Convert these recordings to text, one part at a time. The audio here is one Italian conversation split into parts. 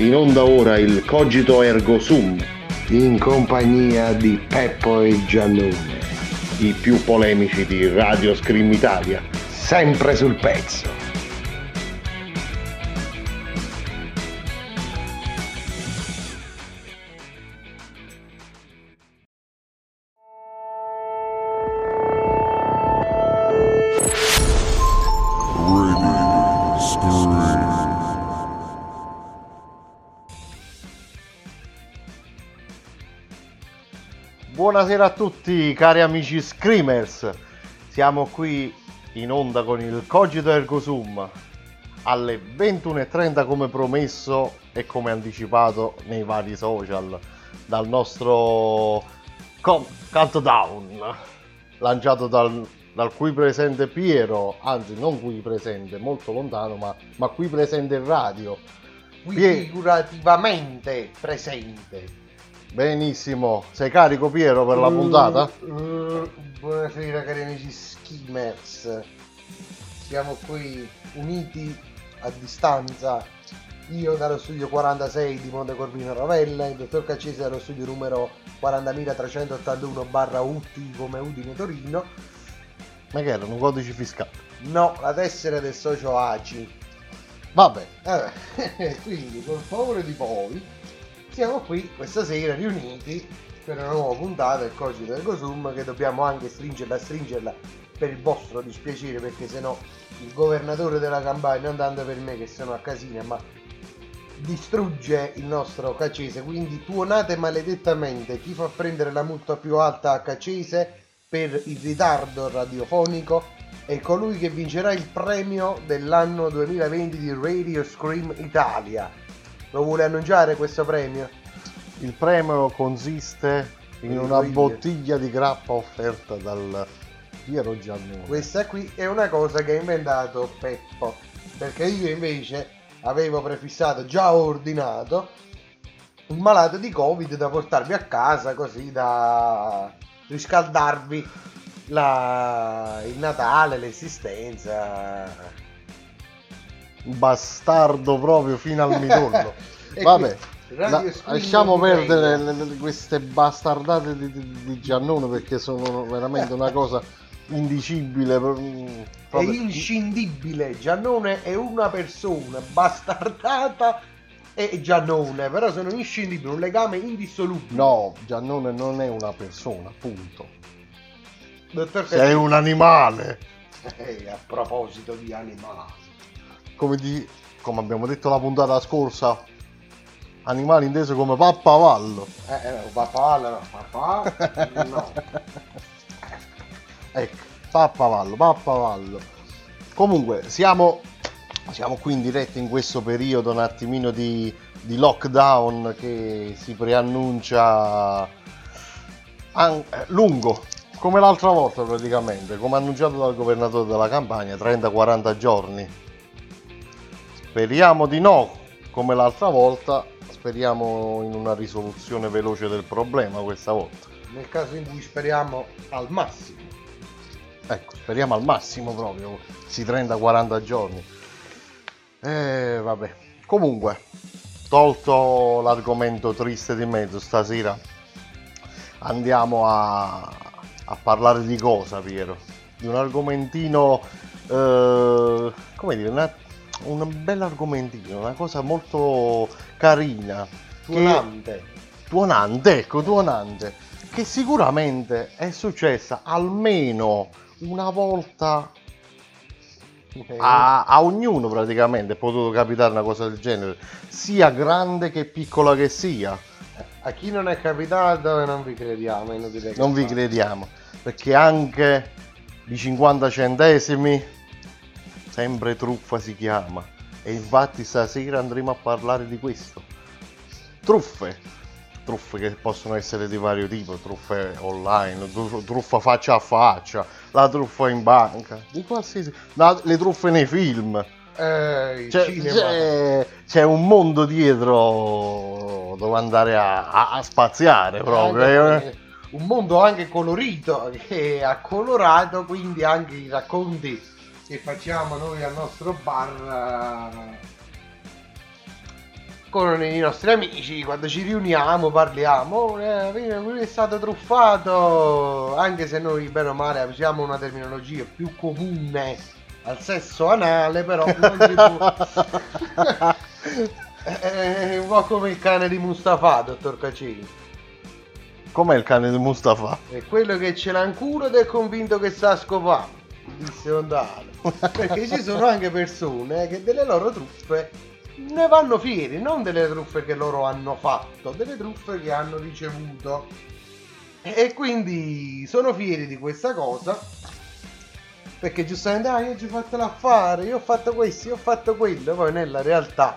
In onda ora il Cogito Ergo Sum, in compagnia di Peppo e Giannone, i più polemici di Radio Scream Italia. sempre sul pezzo. Buonasera a tutti cari amici Screamers, siamo qui in onda con il Cogito Ergo Sum alle 21.30 come promesso e come anticipato nei vari social dal nostro co- countdown lanciato dal, dal qui presente Piero, anzi non qui presente, molto lontano, ma, ma qui presente in radio. Qui figurativamente presente. Benissimo, sei carico Piero per la Mm, puntata? mm, buonasera cari amici skimmers. Siamo qui uniti a distanza. Io dallo studio 46 di Monte Corvino Ravella, il dottor Caccese dallo studio numero 40.381 barra UTI come Udine Torino. Ma che erano codici fiscali? No, la tessera del socio ACI. Vabbè, Eh, quindi con favore di voi siamo qui questa sera riuniti per una nuova puntata del Cogito del Cosum che dobbiamo anche stringerla stringerla per il vostro dispiacere perché sennò il governatore della campagna non tanto per me che sono a casina ma distrugge il nostro Caccese quindi tuonate maledettamente chi fa prendere la multa più alta a Caccese per il ritardo radiofonico è colui che vincerà il premio dell'anno 2020 di Radio Scream Italia. Lo vuole annunciare questo premio? il premio consiste in una bottiglia di grappa offerta dal Piero Giannone. Questa qui è una cosa che ha inventato Peppo, perché io invece avevo prefissato, già ordinato, un malato di Covid da portarvi a casa così da riscaldarvi la- il Natale, l'esistenza. Bastardo proprio fino al midollo. Vabbè, la- lasciamo perdere le- le- queste bastardate di, di- di Giannone perché sono veramente una cosa indicibile. mm, È proprio- inscindibile, Giannone è una persona bastardata e Giannone, però sono inscindibili, un legame indissolubile. No, Giannone non è una persona, punto. Dottor Sei un animale. Eh, a proposito di animali. Come, di- come abbiamo detto la puntata scorsa, animali inteso come pappavallo. Eh, eh, papà, no, papà, no. Ecco, pappavallo, pappavallo. Comunque, siamo, siamo qui in diretta in questo periodo un attimino di, di lockdown che si preannuncia an- lungo, come l'altra volta praticamente, come annunciato dal governatore della campagna, 30-40 giorni. Speriamo di no, come l'altra volta, speriamo in una risoluzione veloce del problema questa volta. Nel caso in cui speriamo al massimo. Ecco, speriamo al massimo proprio, si 30-40 giorni. Eh, vabbè. Comunque, tolto l'argomento triste di mezzo stasera, andiamo a, a parlare di cosa, Piero? Di un argomentino, eh, come dire, una- un bel argomentino, una cosa molto carina, Tuonante. tuonante, ecco, tuonante, che sicuramente è successa almeno una volta a, a ognuno praticamente è potuto capitare una cosa del genere, sia grande che piccola che sia. A chi non è capitato non vi crediamo, che Non vi crediamo, perché anche di 50 centesimi sempre truffa si chiama. E infatti stasera andremo a parlare di questo. Truffe. Truffe che possono essere di vario tipo, truffe online, tru- truffa faccia a faccia, la truffa in banca, di qualsiasi... la- le truffe nei film. Eh, C'è, c'è- c'è un mondo dietro dove andare a, a- a spaziare proprio. Anche- eh. un mondo anche colorito che ha colorato quindi anche i racconti che facciamo noi al nostro bar eh, con i nostri amici. Quando ci riuniamo parliamo. "Oh, eh, è stato truffato. Anche se noi bene o male usiamo una terminologia più comune al sesso anale però non si può. È un po' come il cane di Mustafa dottor Cacini Com'è il cane di Mustafa? è quello che ce l'ha in culo ed è convinto che sa scopare, disse Ondale. Perché ci sono anche persone che delle loro truffe ne vanno fieri, non delle truffe che loro hanno fatto, delle truffe che hanno ricevuto. E quindi sono fieri di questa cosa. Perché giustamente, ah, io ci ho fatto l'affare, io ho fatto questo, io ho fatto quello. Poi nella realtà,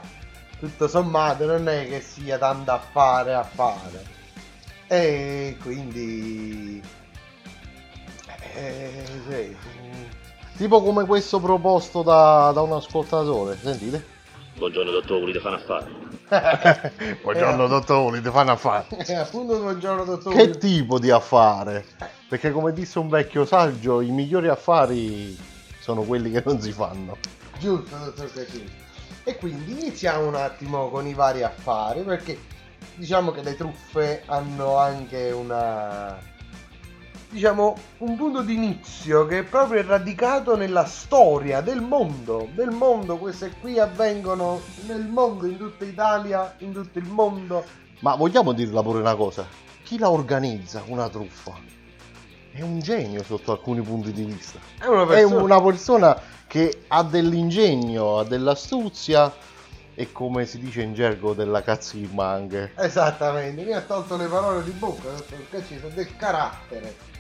tutto sommato, non è che sia tanto affare a fare. E quindi... Eh, sì. Tipo come questo proposto da, da un ascoltatore, sentite? Buongiorno dottore, volete fare un affare? Buongiorno dottore, ti fanno affare. Eh, appunto buongiorno dottore. Che tipo di affare? Perché come disse un vecchio saggio, i migliori affari sono quelli che non si fanno. Giusto, dottor Cacini. E quindi iniziamo un attimo con i vari affari, perché diciamo che le truffe hanno anche una diciamo un punto di inizio che è proprio radicato nella storia del mondo del mondo queste qui avvengono nel mondo in tutta Italia in tutto il mondo Ma vogliamo dirla pure una cosa? Chi la organizza una truffa? È un genio sotto alcuni punti di vista. è una È persona una persona che ha dell'ingegno, ha dell'astuzia e come si dice in gergo della cazzimma anche. esattamente mi ha tolto le parole di bocca dottor Cacini del carattere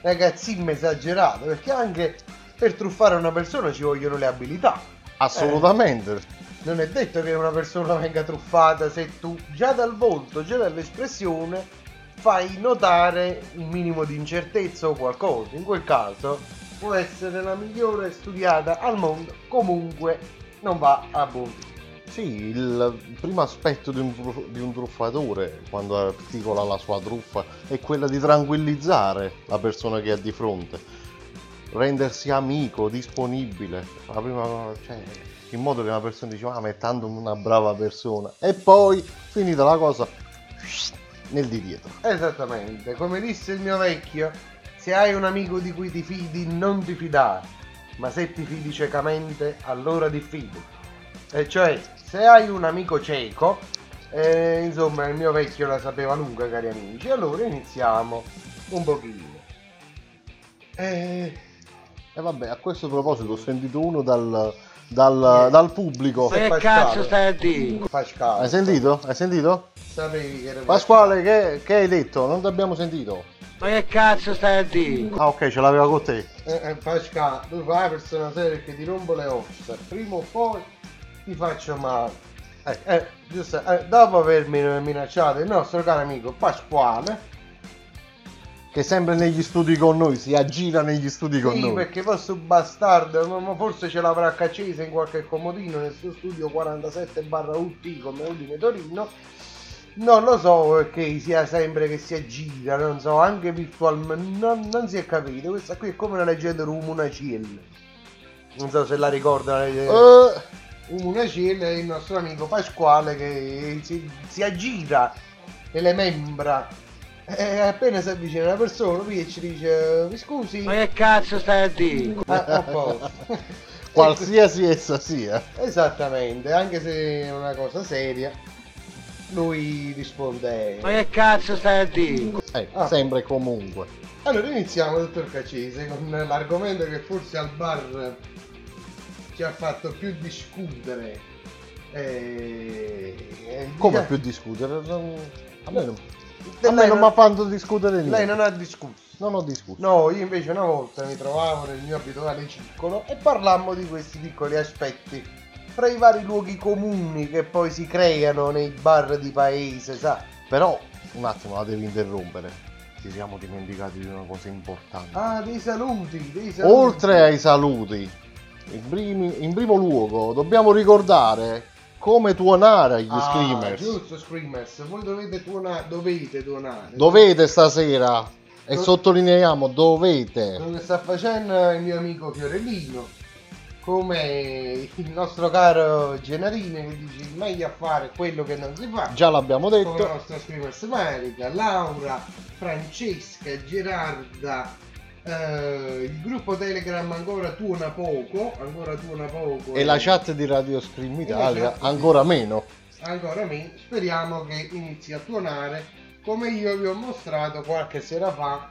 ragazzimma esagerato perché anche per truffare una persona ci vogliono le abilità Assolutamente. non è detto che una persona venga truffata se tu già dal volto, già dall'espressione fai notare un minimo di incertezza o qualcosa. In quel caso può essere la migliore studiata al mondo, comunque non va a buon fine. Sì, il primo aspetto di un, di un truffatore quando articola la sua truffa è quella di tranquillizzare la persona che ha di fronte, rendersi amico, disponibile, prima cioè, in modo che una persona dice ah ma è tanto una brava persona e poi finita la cosa nel di dietro. Esattamente, come disse il mio vecchio, se hai un amico di cui ti fidi non ti fidare, ma se ti fidi ciecamente allora diffidi. E cioè, se hai un amico cieco, eh, insomma il mio vecchio la sapeva lunga cari amici, allora iniziamo un pochino. Eh, E vabbè, a questo proposito ho sentito uno dal, dal- dal pubblico. che cazzo stai a dire? Pasquale, Hai sentito? Hai sentito? Sapevi che era Pasquale, che, che hai detto? Non ti abbiamo sentito. Ma che cazzo stai a dire? Ah ok, ce l'aveva con te. Eh, eh, Pasquale, tu fai la persona seria che ti rompo le ossa, prima o poi ti faccio male. Eh, eh, giusto, eh, dopo avermi minacciato il nostro caro amico Pasquale, Che è sempre negli studi con noi, si aggira negli studi con sì, noi. perché poi sto bastardo, forse ce l'avrà accesa in qualche comodino nel suo studio 47 barra UT come Udine Torino. Non lo so perché sia sempre che si aggira, non so, anche virtualmente, non, non si è capito. Questa qui è come una leggenda Rumuna Ciel. Non so se la ricorda la leggenda. Eh, Una Ciel è il nostro amico Pasquale che si, si aggira nelle membra. E appena si avvicina una persona, lui ci dice: Mi scusi, Ma che cazzo stai a dire? a, a posto. qualsiasi essa sia. Esattamente, anche se è una cosa seria. lui risponde... Ma che cazzo stai a dire? Eh, Ah. sempre e comunque. Allora iniziamo, dottor Cacese, con l'argomento che forse al bar ci ha fatto più discutere. Eh, eh, Come più discutere? Non- A me non, a me lei non mi ha fatto discutere niente. Lei non ha discusso. Non ho discusso. No, io invece una volta mi trovavo nel mio abituale circolo e parlammo di questi piccoli aspetti fra i vari luoghi comuni che poi si creano nei bar di paese, sa? Però, un attimo, la devi interrompere. Ci siamo dimenticati di una cosa importante. Ah, dei saluti, dei saluti. Oltre ai saluti, in, primi- in primo luogo, dobbiamo ricordare come tuonare agli Ah, screamers. giusto, Screamers. Voi dovete tuonare, dovete tuonare. Dovete stasera, e Do- sottolineiamo, dovete. Come sta facendo il mio amico Fiorellino, come il nostro caro Genarini che dice meglio a fare quello che non si fa. Già l'abbiamo Come la detto. nostra Screamers Marica, Laura, Francesca, Gerarda, eh, il gruppo Telegram ancora tuona poco, ancora tuona poco. E la chat di Radio Scream Italia ancora meno. ancora me, speriamo che inizi a tuonare come io vi ho mostrato qualche sera fa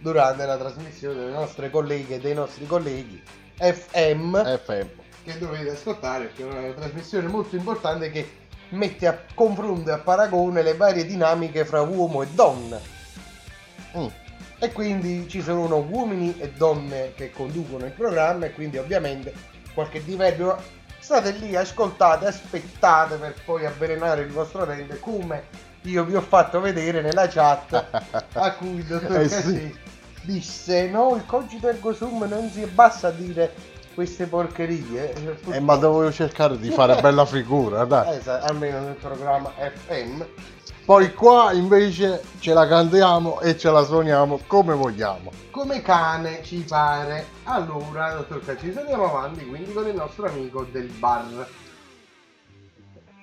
durante la trasmissione delle nostre colleghe e dei nostri colleghi FM FM. che dovete ascoltare perché è una trasmissione molto importante che mette a confronto e a paragone le varie dinamiche fra uomo e donna Mm. E quindi ci sono uomini e donne che conducono il programma e quindi ovviamente qualche diverbio state lì ascoltate aspettate per poi avvelenare il vostro dente come io vi ho fatto vedere nella chat a cui il dottor Eh, sì. disse no il cogito ergo sum non si basta dire queste porcherie Eh, ma dovevo cercare di fare bella figura, dai. Eh, sa- almeno nel programma FM Poi qua invece ce la cantiamo e ce la suoniamo come vogliamo. come cane ci pare allora dottor Caccisi andiamo avanti quindi con il nostro amico del bar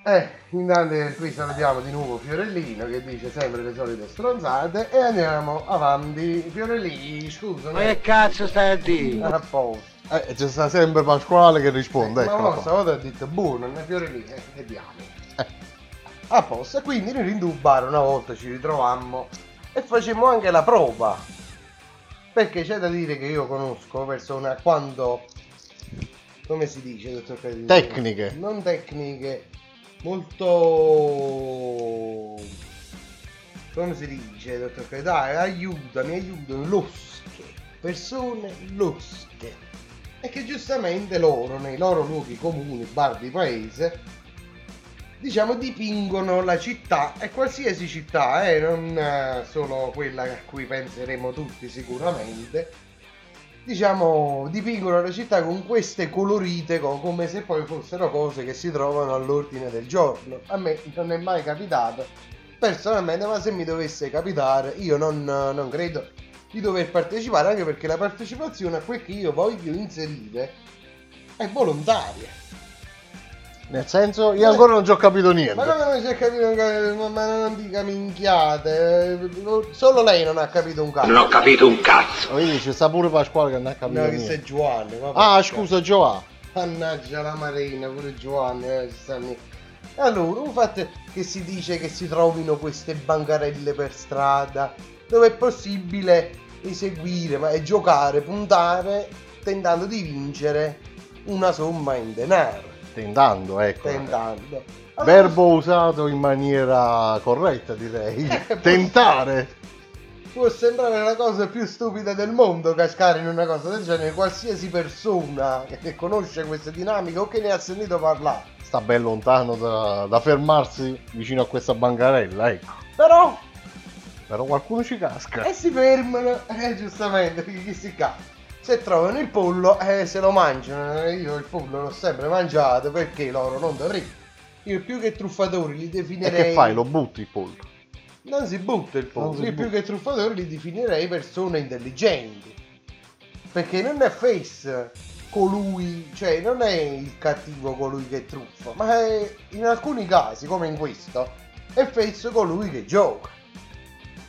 eh, intanto qui salutiamo di nuovo Fiorellino che dice sempre le solite stronzate e andiamo avanti Fiorellino scusa Ma che cazzo stai a dire? a posto Eh, c'è sta sempre Pasquale che risponde. ma eccola mo qua. stavolta ha detto buono, non è Fiorellino, eh, vediamo. A posto, e quindi noi in bar una volta ci ritrovammo e facemmo anche la prova. Perché c'è da dire che io conosco persone quando... Come si dice, dottor Cadini? Tecniche. Non tecniche, molto... Come si dice, dottor Cadini? Dai, aiutami, aiutami, losche. Persone losche e che giustamente loro, nei loro luoghi comuni, bar di paese, diciamo dipingono la città e qualsiasi città, eh, non eh, solo quella a cui penseremo tutti sicuramente, diciamo dipingono la città con queste colorite co- come se poi fossero cose che si trovano all'ordine del giorno. A me non è mai capitato, personalmente, ma se mi dovesse capitare, io non, non credo di dover partecipare anche perché la partecipazione a quel che io voglio inserire è volontaria. Nel senso, io ancora non ci ho capito niente. Ma come non si è capito un cazzo? Ma- non dica minchiate. eh, Solo lei non ha capito un cazzo. Non ho capito un cazzo. Vedi, c'è sta pure Pasquale che non ha capito No, che sei Giovanni. Ah, scusa, Gioà. Mannaggia la Marina, pure Giovanni. eh, ci stanno lì. Allora, un fatto che si dice che si trovino queste bancarelle per strada dove è possibile eseguire ma, e giocare, puntare tentando di vincere una somma in denaro. Tentando, ecco. Tentando. Allora, Verbo usato in maniera corretta, direi. Tentare. Può sembrare la cosa più stupida del mondo cascare in una cosa del genere. Qualsiasi persona che conosce queste dinamiche o che ne ha sentito parlare. Sta ben lontano da, da fermarsi vicino a questa bancarella, ecco. Però, Però qualcuno ci casca. e si fermano, eh, giustamente, chi si cazzo. Se trovano il pollo, eh, se lo mangiano. Io il pollo l'ho sempre mangiato perché loro non dovrebbero. Io più che truffatori li E definirei. che fai? Lo butti il pollo? Non si butta il pollo. Io più che truffatori li definirei persone intelligenti. Perché non è face colui, cioè non è il cattivo colui che truffa, ma è in alcuni casi, come in questo, è face colui che gioca.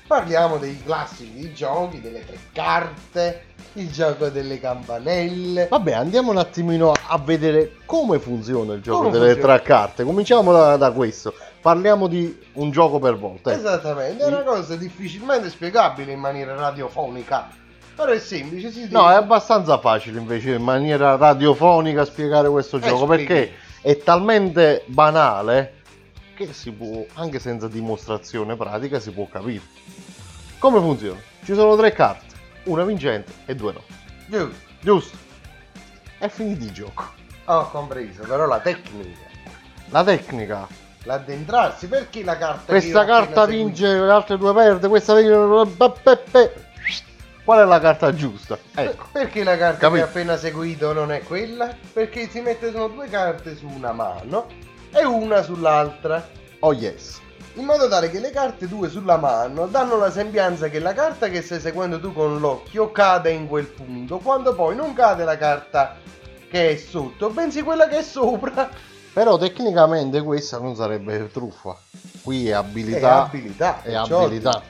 Parliamo dei classici giochi, delle tre carte, il gioco delle campanelle. Vabbè, andiamo un attimino a vedere come funziona il gioco Come delle funziona? tre carte. Cominciamo da, da questo. Parliamo di un gioco per volta. ecco. Esattamente, è una cosa difficilmente spiegabile in maniera radiofonica. Però è semplice, si No, è dice- abbastanza facile invece in maniera radiofonica spiegare questo Eh, gioco spieghi. perché è talmente banale che si può, anche senza dimostrazione pratica, si può capire. Come funziona? Ci sono tre carte, una vincente e due no. Giusto, Giusto? È finito il gioco. ho compreso, però la tecnica, La tecnica. l'addentrarsi, perché la carta... Questa carta seguito- vince, le altre due perde, questa vince... Qual è la carta giusta? Ecco. Per- Perché la carta Capito. che ho appena seguito non è quella? Perché si mettono due carte su una mano e una sull'altra. Oh yes. In modo tale che le carte due sulla mano danno la sembianza che la carta che stai seguendo tu con l'occhio cade in quel punto, quando poi non cade la carta che è sotto, bensì quella che è sopra. Però tecnicamente questa non sarebbe truffa. Qui è È abilità. abilità. È abilità.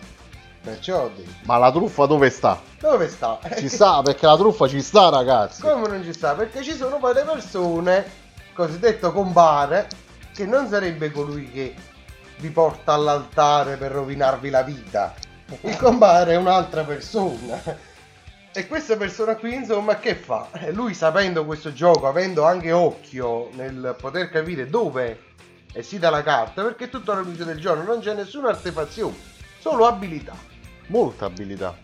Perciò dico, Ma la truffa dove sta? dove sta? Ci sta, perché la truffa ci sta, ragazzi. Come non ci sta? Perché ci sono poi le persone, cosiddetto compare, che non sarebbe colui che vi porta all'altare per rovinarvi la vita. Il compare è un'altra persona. E questa persona qui, insomma, che fa? Eh, Lui sapendo questo gioco, avendo anche occhio nel poter capire dove è sita la carta, perché tutto luce del giorno non c'è nessuna artefazione, solo abilità Molta abilità.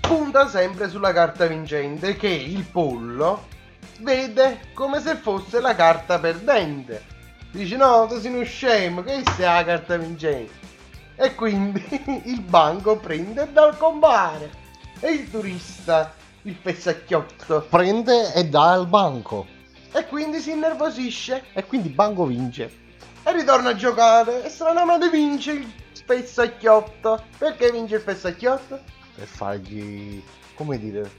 punta sempre sulla carta vincente che il pollo vede come se fosse la carta perdente. Dice no, tu sei uno scemo, che è la carta vincente? E quindi il banco prende dal compare e il turista il pezzacchiotto Prende e dà al banco. e quindi si innervosisce E quindi il banco vince. e ritorna a giocare e stranamente vince il pezzacchiotto. Perché vince il pezzacchiotto? Per fargli, come dire,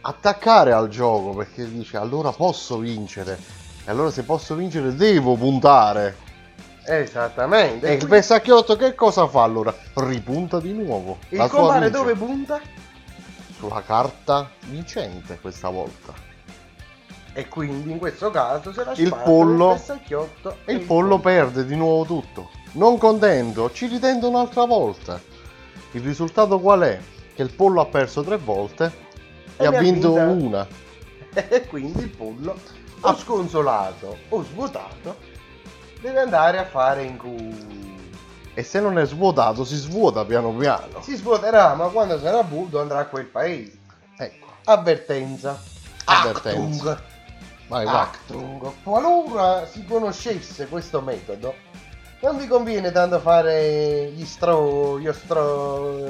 attaccare al gioco. Perché dice allora posso vincere. E allora se posso vincere devo puntare. Esattamente. E il pessacchiotto che cosa fa allora? Ripunta di nuovo. il vince. dove punta? Sulla carta vincente questa volta. E quindi in questo caso se la Il pollo- il E il pollo perde di nuovo tutto. Non contento, ci ritende un'altra volta. Il risultato qual è? Che il pollo ha perso tre volte e, E ha vinto una. E quindi il pollo, o sconsolato o svuotato, deve andare a fare in culo. E se non è svuotato, si svuota piano piano. Si svuoterà, ma quando sarà vuoto andrà a quel paese. Ecco, Avvertenza. Avvertenza. Actung. vai, vai. Actung. Qualora si conoscesse questo metodo, non vi conviene tanto fare gli stro... gli astro...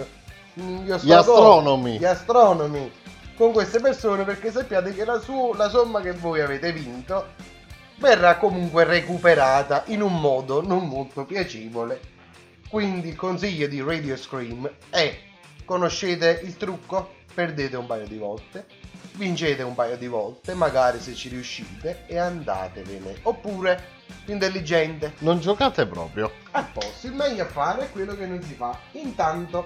gli Gli astronomi. gli astronomi con queste persone perché sappiate che la, su- la somma che voi avete vinto verrà comunque recuperata in un modo non molto piacevole. Quindi il consiglio di Radio Scream è conoscete il trucco, perdete un paio di volte, vincete un paio di volte, magari se ci riuscite e andatevene. Oppure intelligente, Non giocate proprio. a posto, il meglio a fare è quello che non si fa. Intanto,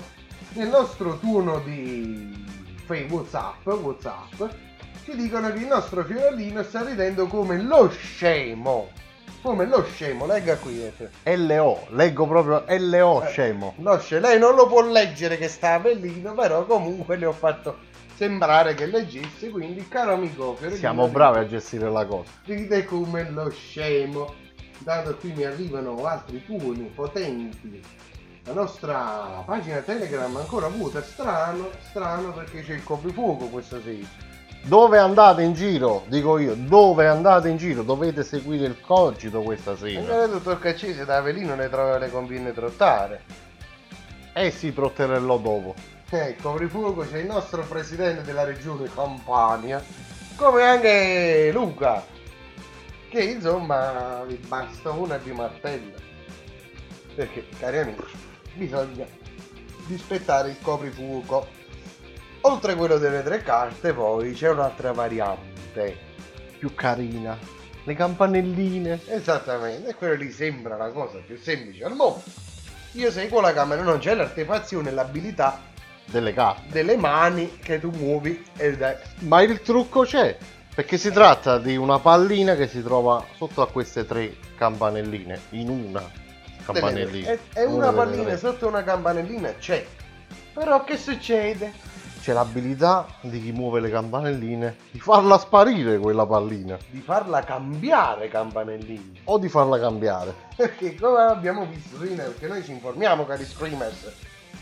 nel nostro turno di WhatsApp, WhatsApp, ci dicono che il nostro fiorellino sta ridendo come lo scemo. Come lo scemo, legga qui. eh. LO, leggo proprio LO, Eh, scemo. Lo sce- lei non lo può leggere che sta a però comunque le ho fatto sembrare che leggesse, quindi caro amico Fiorellino, Siamo bravi a gestire la cosa. ride come lo scemo. Dato qui mi arrivano altri tuoni potenti. La nostra pagina Telegram ancora vuota, strano, strano perché c'è il coprifuoco questa sera. Dove andate in giro? Dico io, dove andate in giro? Dovete seguire il cogito questa sera. Ancora dottor Caccese da Avelino ne trova le conviene trottare. Eh sì, trotterello dopo. Eh, il coprifuoco c'è il nostro presidente della regione Campania, come anche Luca, che insomma vi basta una vi martella. Perché, cari amici, bisogna rispettare il coprifuoco. Oltre a quello delle tre carte, poi c'è un'altra variante. Più carina. Le campanelline. Esattamente, e quello lì sembra la cosa più semplice al mondo. io seguo la camera, non c'è l'artefazione e l'abilità Delle carte. delle mani che tu muovi e dai. Ma il trucco c'è, perché si tratta di una pallina che si trova sotto a queste tre campanelline, in una campanellina. E, e una pallina sotto una campanellina c'è. Però che succede? C'è l'abilità di chi muove le campanelline di farla sparire quella pallina Di farla cambiare campanellina. o di farla cambiare. Perché come abbiamo visto perché noi ci informiamo cari screamers,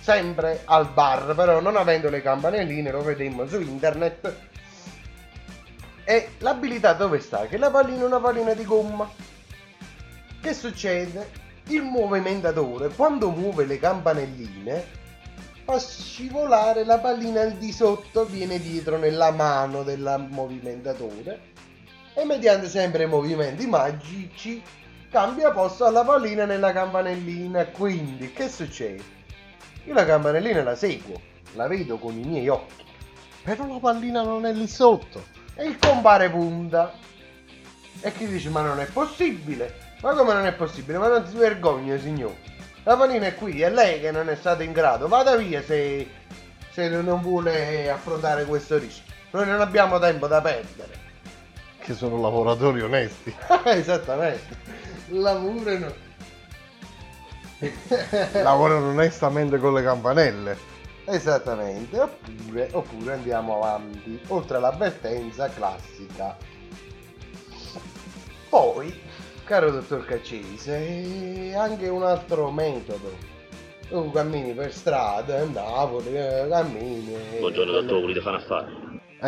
sempre al bar, però non avendo le campanelline, lo vedemmo su internet. E l'abilità dove sta? Che la pallina è una pallina di gomma. Che succede? Il movimentatore, quando muove le campanelline, fa scivolare la pallina al di sotto, viene dietro nella mano del movimentatore e mediante sempre movimenti magici cambia posto alla pallina nella campanellina. Quindi che succede? Io la campanellina la seguo, la vedo con i miei occhi Però la pallina non è lì sotto. e il compare punta. E chi dice ma non è possibile? Ma come non è possibile? Ma non si vergogna signore. La pallina è qui, è lei che non è stata in grado. Vada via se, se non vuole affrontare questo rischio. Noi non abbiamo tempo da perdere. Che sono lavoratori onesti. Esattamente. Lavorano. Lavorano onestamente con le campanelle. Esattamente, oppure, oppure andiamo avanti, oltre all'avvertenza classica. Poi, caro dottor Caccese, anche un altro metodo. Tu cammini per strada, a Napoli, eh, cammini. e- Buongiorno dottore, volete fare un affare?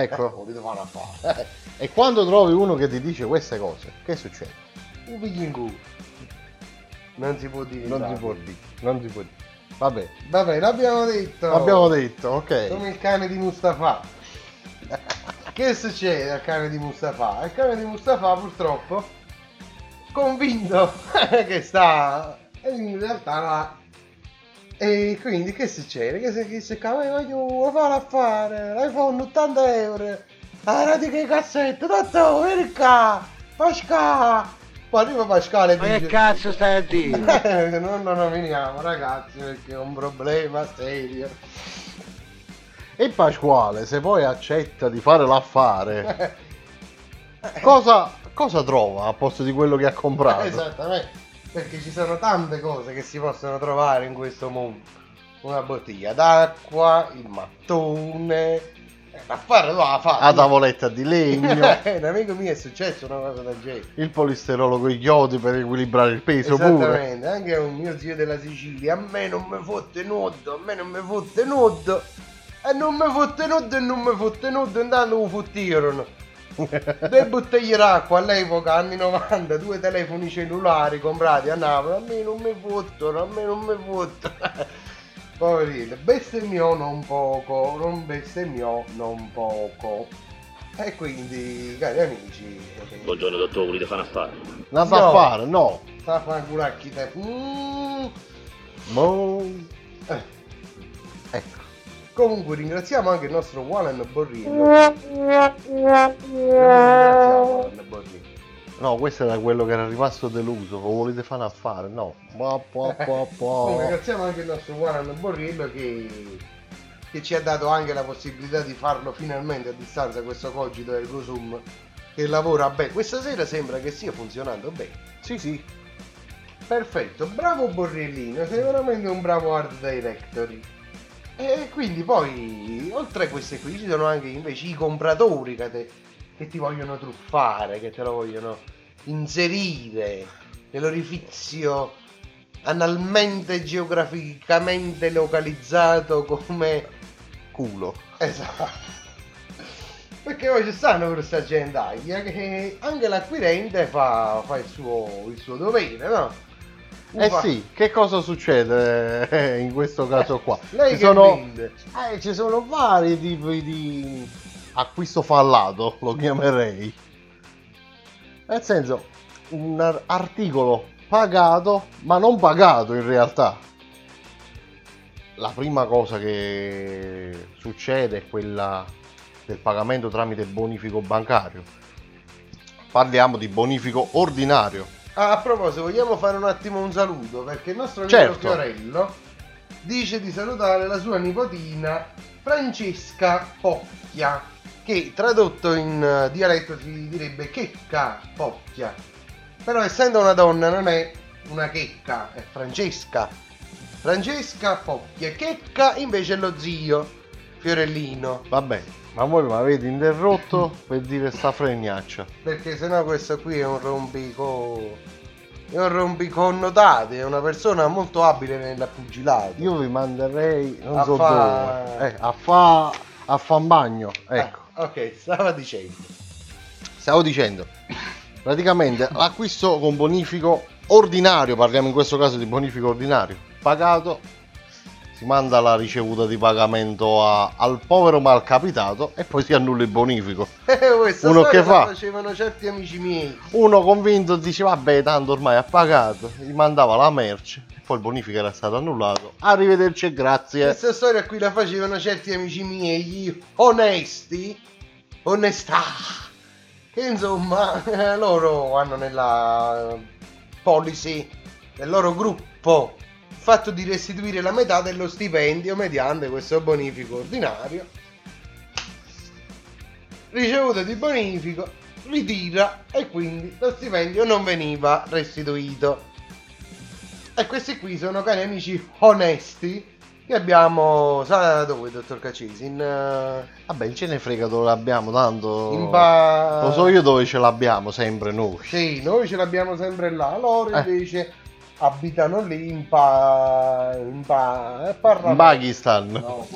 Ecco. Volete fare una fare? E quando trovi uno che ti dice queste cose, che succede? Un pigli in culo. Non si può dire. Non si può dire. Non si può dire. Vabbè, Vabbè, l'abbiamo detto. l'abbiamo detto, ok. Come il cane di Mustafa. che succede al cane di Mustafa? Il cane di Mustafa purtroppo convinto che sta in realtà. E quindi che succede? Che se che se cavolo ma io fare a fare? L'iPhone 80 euro. Ah, radi che cassette, tanto, vieni qua, Pascal. Poi arriva Pasquale Ma che dice... cazzo stai a dire? non lo nominiamo ragazzi perché è un problema serio. E Pasquale, se poi accetta di fare l'affare, cosa, cosa trova a posto di quello che ha comprato? Esattamente, perché ci sono tante cose che si possono trovare in questo mondo. Una bottiglia d'acqua, il mattone, eh, l'affare lo ha fatto. La tavoletta di legno, un amico mio è successo una cosa del genere. il polisterolo con gli iodi per equilibrare il peso pure. Esattamente, anche un mio zio della Sicilia, a me non mi fotte nudo, a me non mi fotte nudo. E non mi fotte nudo e non mi fotte nudo, intanto lo fottirono. Due bottiglie d'acqua all'epoca, anni 90, due telefoni cellulari comprati a Napoli, a me non mi fottono, a me non mi fottono. Poverino, bestemmiò non poco, non bestemmiò non poco. E quindi, cari amici, Buongiorno dottore, volete fare un affare? La sa No. fare? No. sta a fare culacchi te. Mm. Mo- Eh, Ecco. Comunque ringraziamo anche il nostro Wallen Borrillo. Ringraziamo Wallen Borrillo. No, questo era quello che era rimasto deluso. O volete fare un affare? No. Po, po, po, po. Comunque, ringraziamo anche il nostro Wallen Borrillo che, che ci ha dato anche la possibilità di farlo finalmente a distanza questo cogito del Gosum che lavora bene. Questa sera sembra che stia funzionando bene. Sì, sì. Perfetto, bravo Borrellino, sei veramente un bravo art directory. E quindi poi, oltre a queste qui, ci sono anche invece i compratori che, te- che ti vogliono truffare, che te lo vogliono inserire nell'orifizio analmente geograficamente localizzato come Culo. Esatto. Perché poi ci stanno questa gente che anche l'acquirente fa, fa il, suo, il suo dovere, no? Eh Fa- sì, che cosa succede eh, in questo caso qua? Lei ci, sono, eh, ci sono vari tipi di acquisto fallato, lo chiamerei. Nel senso, un ar- articolo pagato, ma non pagato in realtà. La prima cosa che succede è quella del pagamento tramite bonifico bancario. Parliamo di bonifico ordinario Ah, a proposito, vogliamo fare un attimo un saluto perché il nostro amico Certo. Fiorello dice di salutare la sua nipotina Francesca Pocchia, che tradotto in eh, dialetto si direbbe checca Pocchia. Però essendo una donna non è una checca, è Francesca. Francesca Pocchia, checca invece è lo zio Fiorellino, Vabbè, ma voi mi avete interrotto per dire sta fregnaccia. perché sennò questo qui è un rompico è un rompiconnotati, è una persona molto abile nella pugilato. Io vi manderei, non A so fa- dove, eh, a fa a fa un bagno. Ecco, Ah, ok, stava dicendo. stavo dicendo, praticamente l'acquisto con bonifico ordinario, parliamo in questo caso di bonifico ordinario, pagato, si manda la ricevuta di pagamento a- al povero malcapitato e poi si annulla il bonifico. Eh, Uno che fa? facevano certi amici miei. Uno convinto dice vabbè tanto ormai ha pagato, gli mandava la merce, e poi il bonifico era stato annullato. Arrivederci e grazie. Questa storia qui la facevano certi amici miei, onesti, onestà. Che insomma, loro hanno nella policy del loro gruppo fatto di restituire la metà dello stipendio mediante questo bonifico ordinario. Ricevuto di bonifico, ritira e quindi lo stipendio non veniva restituito. E questi qui sono cari amici onesti che abbiamo, sa dove, dottor Cacesi? In, eh, Vabbè, ce ne frega dove l'abbiamo, tanto... in ba- Lo so io dove ce l'abbiamo, sempre noi. Sì, noi ce l'abbiamo sempre là, loro Eh. Abitano lì in pa... in pa... eh, parla- In Pakistan. No,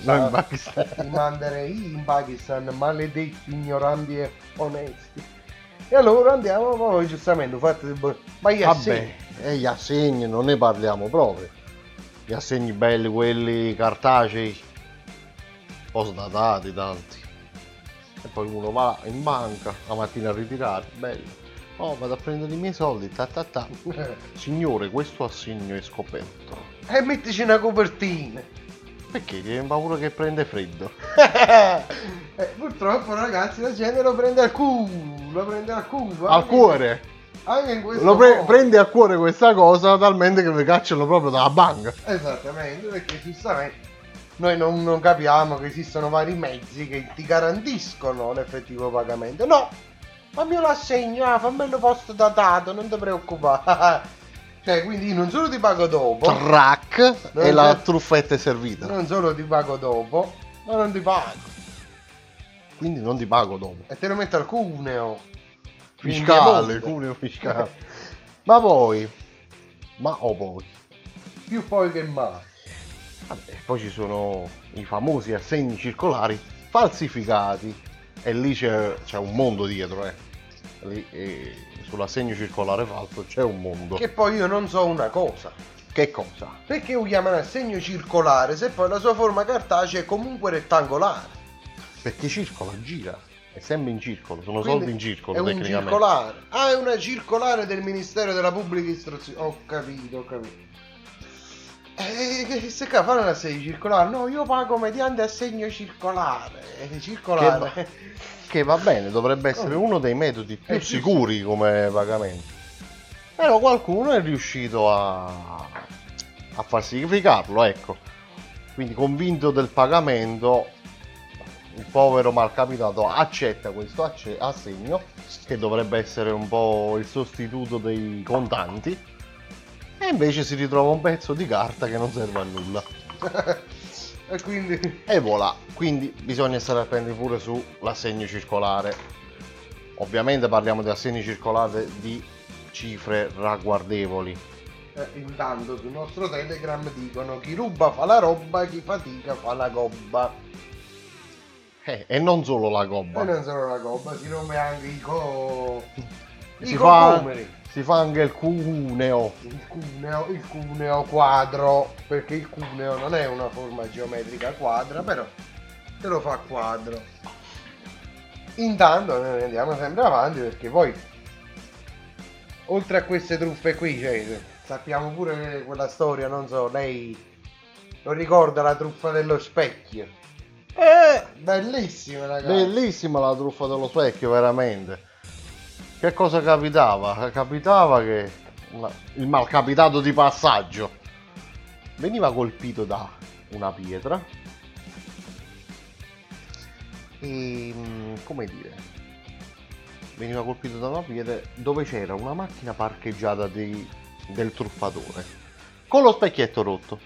No, in Pakistan. Ti manderei in Pakistan, maledetti ignoranti e onesti. E allora andiamo poi giustamente, fate Ma gli assegni. Vabbè, e gli assegni non ne parliamo proprio. Gli assegni belli, quelli cartacei, postdatati tanti. E poi uno va in banca la mattina a ritirare, bello. Oh, vado a prendere i miei soldi, ta ta ta. Signore, questo assegno è scoperto. E mettici una copertina. Perché? Che hai paura che prende freddo. Eh, purtroppo ragazzi la gente lo prende al culo, lo prende al culo. Al cuore! Anche in questo Lo pre- prende a cuore questa cosa talmente che vi cacciano proprio dalla banca. Esattamente, perché giustamente noi non, non capiamo che esistono vari mezzi che ti garantiscono l'effettivo pagamento. No, fammi l'assegno, ah, fammelo posto datato, non ti preoccupare. cioè, quindi io non solo ti pago dopo, Track e la c'è- truffetta è servita. non solo ti pago dopo, ma non ti pago. Quindi non ti pago dopo. E te lo metto al cuneo. Fiscale, cuneo fiscale. ma poi, ma o poi, Più poi che mai. vabbè, poi ci sono i famosi assegni circolari falsificati e lì c'è, c'è un mondo dietro, eh. Lì, eh, sull'assegno circolare falso c'è un mondo. Che poi io non so una cosa. Che cosa? Perché lo chiamano assegno circolare se poi la sua forma cartacea è comunque rettangolare? Perché circola, gira. È sempre in circolo, sono Quindi soldi in circolo È un circolare. Ah, è una circolare del Ministero della Pubblica Istruzione. Ho capito, ho capito. Eh, che se qua fanno l'assegno circolare? No, io pago mediante assegno circolare. Eh, circolare. Che va bene, dovrebbe essere uno dei metodi più sicuri come pagamento. Però qualcuno è riuscito a, a falsificarlo, ecco. Quindi convinto del pagamento, il povero malcapitato accetta questo assegno, che dovrebbe essere un po' il sostituto dei contanti, e invece si ritrova un pezzo di carta che non serve a nulla. e quindi E voilà, quindi bisogna stare attenti pure sull'assegno circolare. Ovviamente parliamo di assegni circolari di cifre ragguardevoli. eh, intanto sul nostro Telegram dicono chi ruba fa la roba, chi fatica fa la gobba. Eh, e non solo la E gobba. non solo la gobba, si rompe anche i co... Si I fa, cocomeri. Si fa anche il cuneo. Il cuneo, il cuneo quadro, perché il cuneo non è una forma geometrica quadra, però te lo fa quadro. Intanto noi andiamo sempre avanti perché poi, oltre a queste truffe qui, cioè, sappiamo pure quella storia, non so, lei non ricorda la truffa dello specchio. Eh, Bellissima ragazzi. bellissima la truffa dello specchio, veramente. Che cosa capitava? Capitava che il malcapitato di passaggio veniva colpito da una pietra e mm, come dire veniva colpito da una pietra dove c'era una macchina parcheggiata di- del truffatore con lo specchietto rotto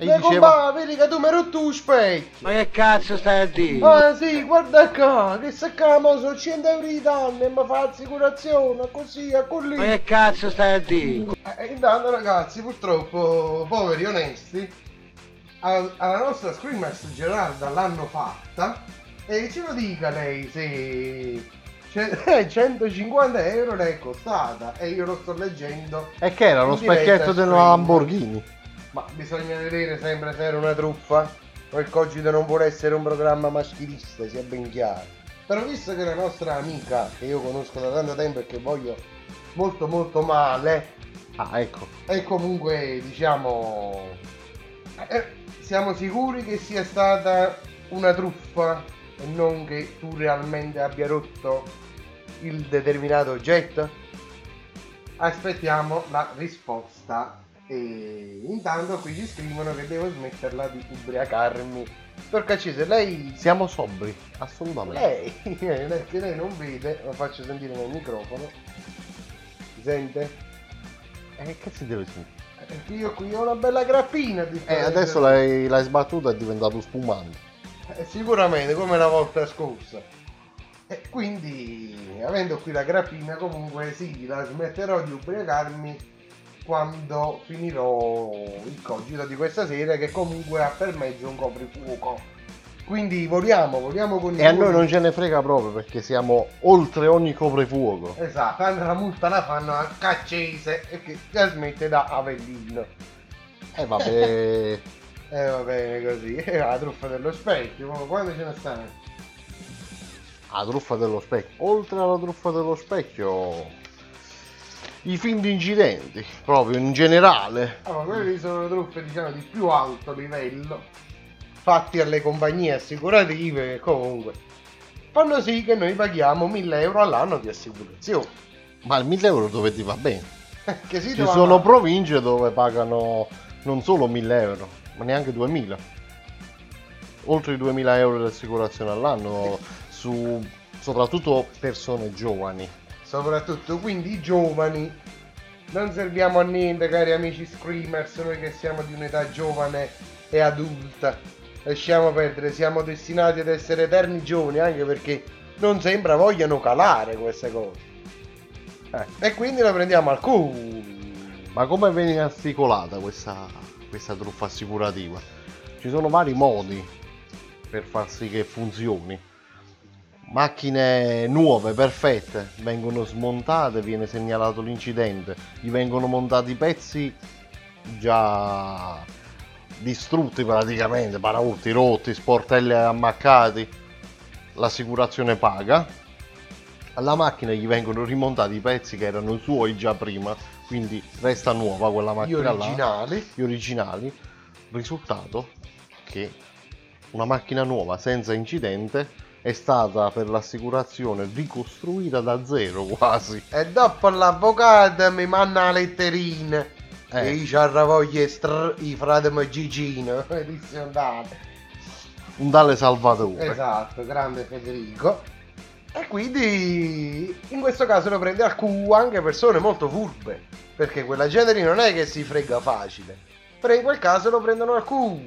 e gli E diceva vedi che tu mi hai rotto lo specchio. Ma che cazzo stai a dire? Ah sì, guarda qua, che se camo sono 100 euro di danno e mi fa l'assicurazione, così, a Ma così. che cazzo stai a dire? Eh, intanto ragazzi, purtroppo, poveri onesti, al- alla nostra Screamers Gerarda l'hanno fatta e ce lo dica lei se ce- eh, 150 euro le è costata e io lo sto leggendo, e che era lo specchietto della. Lamborghini ma bisogna vedere sempre se era una truffa o il cogito non vuole essere un programma maschilista, sia ben chiaro. Però visto che la nostra amica, che io conosco da tanto tempo e che voglio molto molto male, ah ecco E comunque diciamo eh, siamo sicuri che sia stata una truffa e non che tu realmente abbia rotto il determinato oggetto? Aspettiamo la risposta e intanto qui ci scrivono che devo smetterla di ubriacarmi. Perché se lei siamo sobri assolutamente lei, lei che lei non vede, lo faccio sentire nel microfono. Si sente? e che si deve sentire? Perché io qui ho una bella grappina di Eh, adesso l'hai, l'hai sbattuta è diventato spumante. Eh, sicuramente come la volta scorsa. E quindi, avendo qui la grappina, comunque sì, la smetterò di ubriacarmi quando finirò il cogito di questa sera, che comunque ha per mezzo un coprifuoco. Quindi voliamo, voliamo con il E a noi non ce ne frega proprio perché siamo oltre ogni coprifuoco. Esatto, tanto la multa la fanno a Caccese e che la smette da Avellino. E vabbè, E va bene così, e la truffa dello specchio, quando ce ne stanno? la truffa dello specchio. Oltre alla truffa dello specchio, i film di incidenti, proprio in generale. Allora, quelle sono le truffe diciamo di più alto livello fatti alle compagnie assicurative che comunque fanno sì che noi paghiamo 1000 euro all'anno di assicurazione. Ma il 1000 euro dove ti va bene? Ci trova- sono province dove pagano non solo 1000 euro, ma neanche 2000. Oltre i 2000 euro di assicurazione all'anno su soprattutto persone giovani. Soprattutto quindi i giovani. Non serviamo a niente cari amici screamers noi che siamo di un'età giovane e adulta. Lasciamo perdere siamo destinati ad essere eterni giovani anche perché non sembra vogliano calare queste cose. Eh, e quindi la prendiamo al culo. Ma come viene articolata questa, questa truffa assicurativa? Ci sono vari modi per far sì che funzioni. Macchine nuove, perfette, vengono smontate, viene segnalato l'incidente, gli vengono montati i pezzi già distrutti praticamente, paraurti rotti, sportelli ammaccati, l'assicurazione paga, alla macchina gli vengono rimontati i pezzi che erano suoi già prima, quindi resta nuova quella gli macchina là, originali. Gli originali, risultato che una macchina nuova senza incidente è stata per l'assicurazione ricostruita da zero quasi. e dopo l'avvocato mi manda la letterina Eh. e io ci voglio str- i fratelli Gigino Un tale Salvatore. Esatto, grande Federico. E quindi in questo caso lo prende al culo anche persone molto furbe. Perché quella gente non è che si frega facile. Però in quel caso lo prendono al culo.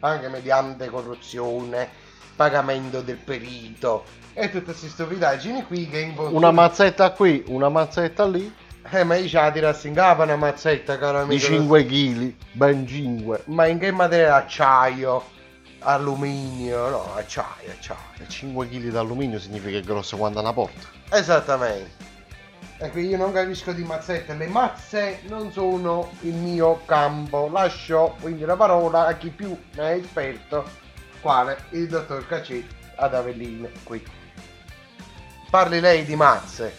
Anche mediante corruzione, pagamento del perito e tutte queste stupidaggini qui che in fondo- Una mazzetta qui, una mazzetta lì, Eh, ma io ce la in capo una mazzetta, caro amico. di 5 kg, ben 5. Ma in che materiale? Acciaio, alluminio, no, acciaio, acciaio. 5 kg d'alluminio significa che è grosso quanto una porta. Esattamente. Ecco, io non capisco di mazzette. Le mazze non sono il mio campo. Lascio quindi la parola a chi più ne è esperto, quale il dottor Cacci ad Avellino qui. Parli lei di mazze.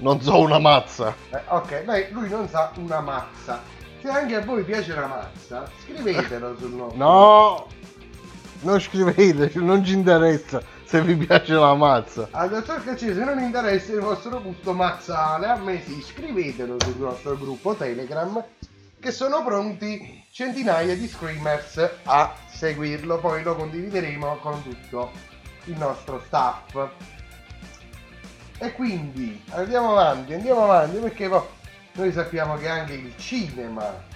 Non so una mazza. Eh, ok, lei, lui non sa una mazza. Se anche a voi piace la mazza, scrivetelo sul nostro. No! Non scrivete, non ci interessa. se vi piace la mazza. Al dottor Caccese se non interessa il vostro gusto mazzale, a me si iscrivetelo sul nostro gruppo Telegram che sono pronti centinaia di screamers a seguirlo, poi lo condivideremo con tutto il nostro staff. E quindi andiamo avanti, andiamo avanti perché poi noi sappiamo che anche il cinema,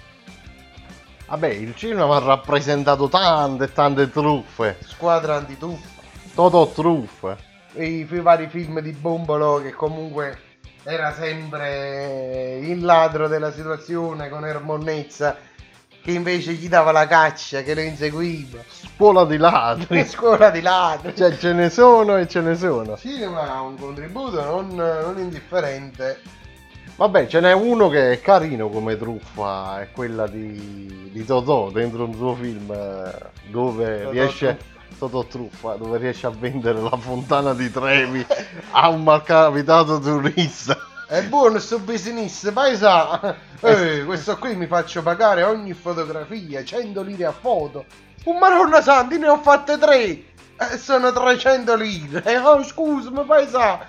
Vabbè, il cinema ha rappresentato tante e tante truffe. squadra antituffa, Toto truffe. i fi- vari film di Bombolo che comunque era sempre il ladro della situazione con Ermonnezza che invece gli dava la caccia che lo inseguiva Scuola di ladri. scuola di ladri Cioè, ce ne sono e ce ne sono. cinema ha un contributo non, non indifferente Vabbè, ce n'è uno che è carino come truffa, è quella di, di Totò dentro un suo film eh, dove Totò riesce Totò truffa, dove riesce a vendere la fontana di Trevi a un malcapitato turista. È buono sto business paesa eh, questo qui mi faccio pagare ogni fotografia 100 lire a foto. Un maronna santi ne ho fatte tre. Eh, sono 300 lire. Oh scusami paesa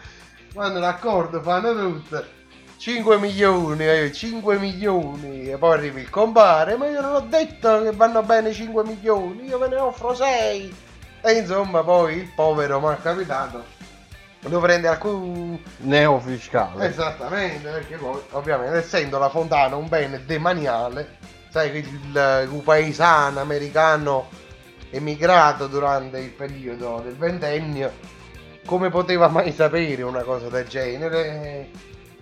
vanno d'accordo fanno tutto. 5 milioni, eh, 5 milioni. E poi arriva il compare, ma io non ho detto che vanno bene 5 milioni, io ve ne offro 6 e insomma poi il povero malcapitato lo prende alcun Neofiscale. Esattamente, perché poi ovviamente essendo la fontana un bene demaniale, sai che il, il paesano americano emigrato durante il periodo del ventennio, come poteva mai sapere una cosa del genere?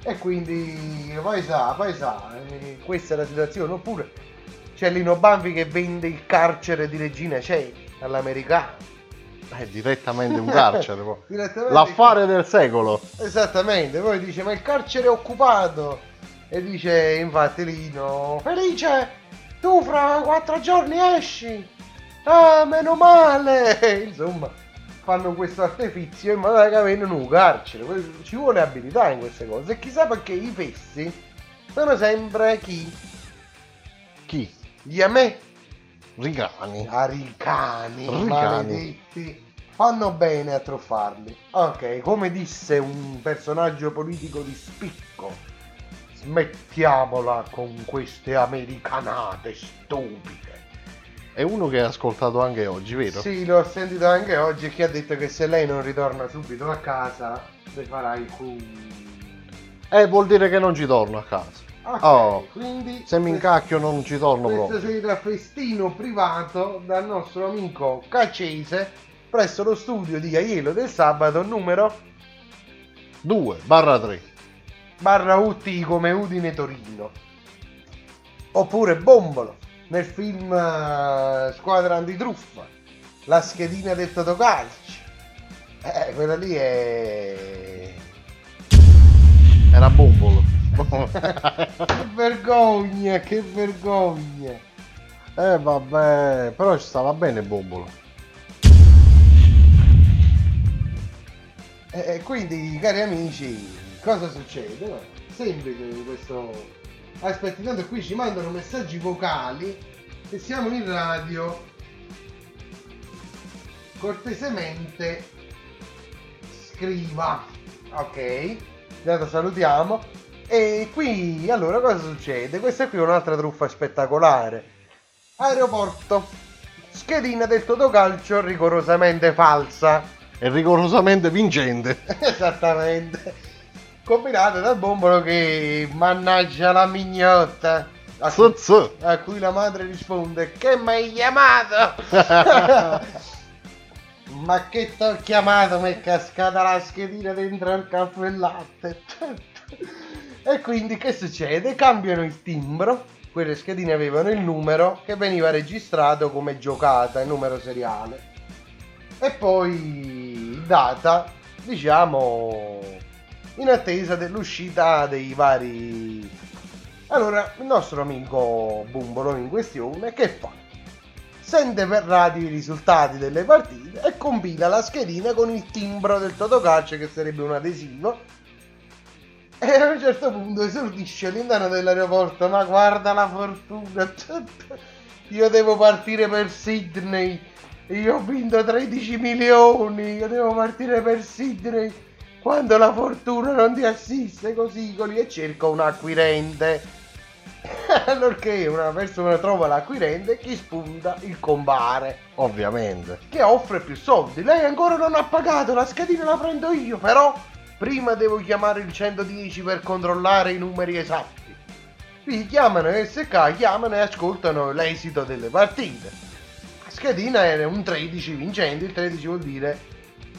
E quindi paesa, paesa, eh, questa è la situazione. Oppure c'è Lino Banfi che vende il carcere di Regina Celi all'americano. È direttamente un carcere. Direttamente L'affare del secolo. Esattamente, poi dice ma il carcere è occupato e dice infatti Lino, Felice, tu fra quattro giorni esci, ah meno male, insomma fanno questo artefizio in modo che avvengano un carcere, ci vuole abilità in queste cose e chissà perché i fessi sono sempre chi? Chi? Gli a me, Rigani. aricani, Ricani. maledetti, fanno bene a truffarli. Ok, come disse un personaggio politico di spicco, smettiamola con queste americanate stupide. È uno che hai ascoltato anche oggi, vero? Sì, l'ho sentito anche oggi e che ha detto che se lei non ritorna subito a casa, le farà il cu... Eh, vuol dire che non ci torno a casa. Ok, Oh, quindi Se mi incacchio non ci torno Questa proprio. sera festino privato dal nostro amico Caccese presso lo studio di Aiello del sabato numero 2 barra 3. barra UT come Udine Torino. Oppure Bombolo nel film eh, Squadra Antitruffa, la schedina del Totocalcio. Eh, quella lì è... Era bombolo. Che vergogna, che vergogna. eh vabbè, però ci stava bene bombolo. E e quindi, cari amici, cosa succede? Semplice questo. Aspetti, tanto qui ci mandano messaggi vocali e siamo in radio. Cortesemente scriva. Ok, intanto salutiamo. E qui allora cosa succede? Questa qui è un'altra truffa spettacolare. Aeroporto. Schedina del Totocalcio rigorosamente falsa. È rigorosamente vincente. Esattamente. Combinato dal bombolo che mannaggia la mignotta. A cui, a cui la madre risponde che mi hai chiamato? Ma che t'ho chiamato? Mi è cascata la schedina dentro al caffè e latte. E quindi che succede? Cambiano il timbro. Quelle schedine avevano il numero che veniva registrato come giocata, il numero seriale. E poi data, diciamo, in attesa dell'uscita dei vari... Allora, il nostro amico Bumbolo in questione che fa? Sente per radio i risultati delle partite e compila la schedina con il timbro del Totocalcio che sarebbe un adesivo e a un certo punto esordisce all'interno dell'aeroporto ma guarda la fortuna io devo partire per Sydney Io ho vinto 13 milioni, io devo partire per Sydney quando la fortuna non ti assiste così così e cerco un acquirente. Allorché una persona trova l'acquirente, chi spunta? Il compare, Ovviamente. che offre più soldi. Lei ancora non ha pagato, la schedina la prendo io, però prima devo chiamare il 110 per controllare i numeri esatti. Qui chiamano SK, chiamano e ascoltano l'esito delle partite. La schedina era un 13 vincente, il 13 vuol dire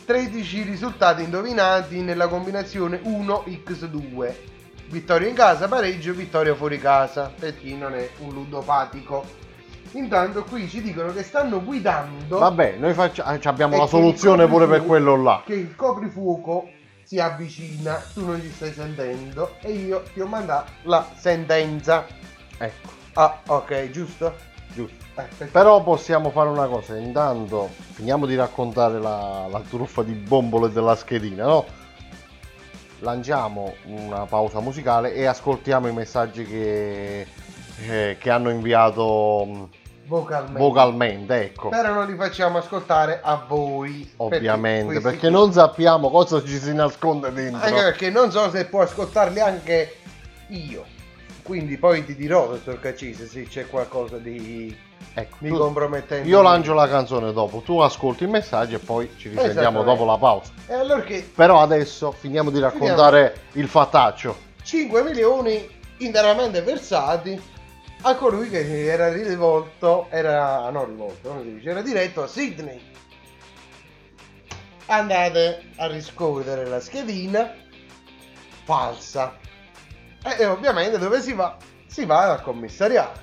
13 risultati indovinati nella combinazione 1x2. Vittoria in casa, pareggio, vittoria fuori casa, per chi non è un ludopatico. Intanto qui ci dicono che stanno guidando Vabbè, noi facciamo, abbiamo E la soluzione pure per quello là. che il coprifuoco si avvicina, tu non ci stai sentendo e io ti ho mandato la sentenza. Ecco, Ah, ok, giusto? giusto. Eh. Però possiamo fare una cosa, intanto finiamo di raccontare la, la truffa di bombole della schedina, no? Lanciamo una pausa musicale e ascoltiamo i messaggi che, eh, che hanno inviato mh, vocalmente. vocalmente, ecco. Però non li facciamo ascoltare a voi. Ovviamente, perché qui- non sappiamo cosa ci si nasconde dentro. Anche perché non so se può ascoltarli anche io. Quindi poi ti dirò, dottor Cacise, se c'è qualcosa di, Ecco, di tu- compromettente. io lancio la canzone dopo, tu ascolti il messaggio e poi ci risentiamo dopo la pausa. E allora che Però adesso finiamo di raccontare il fattaccio. 5 milioni interamente versati a colui che era rivolto, era no rivolto, come si dice, era diretto a Sydney. Andate a riscoprire la schedina falsa. E, e ovviamente dove si va? Si va al commissariato.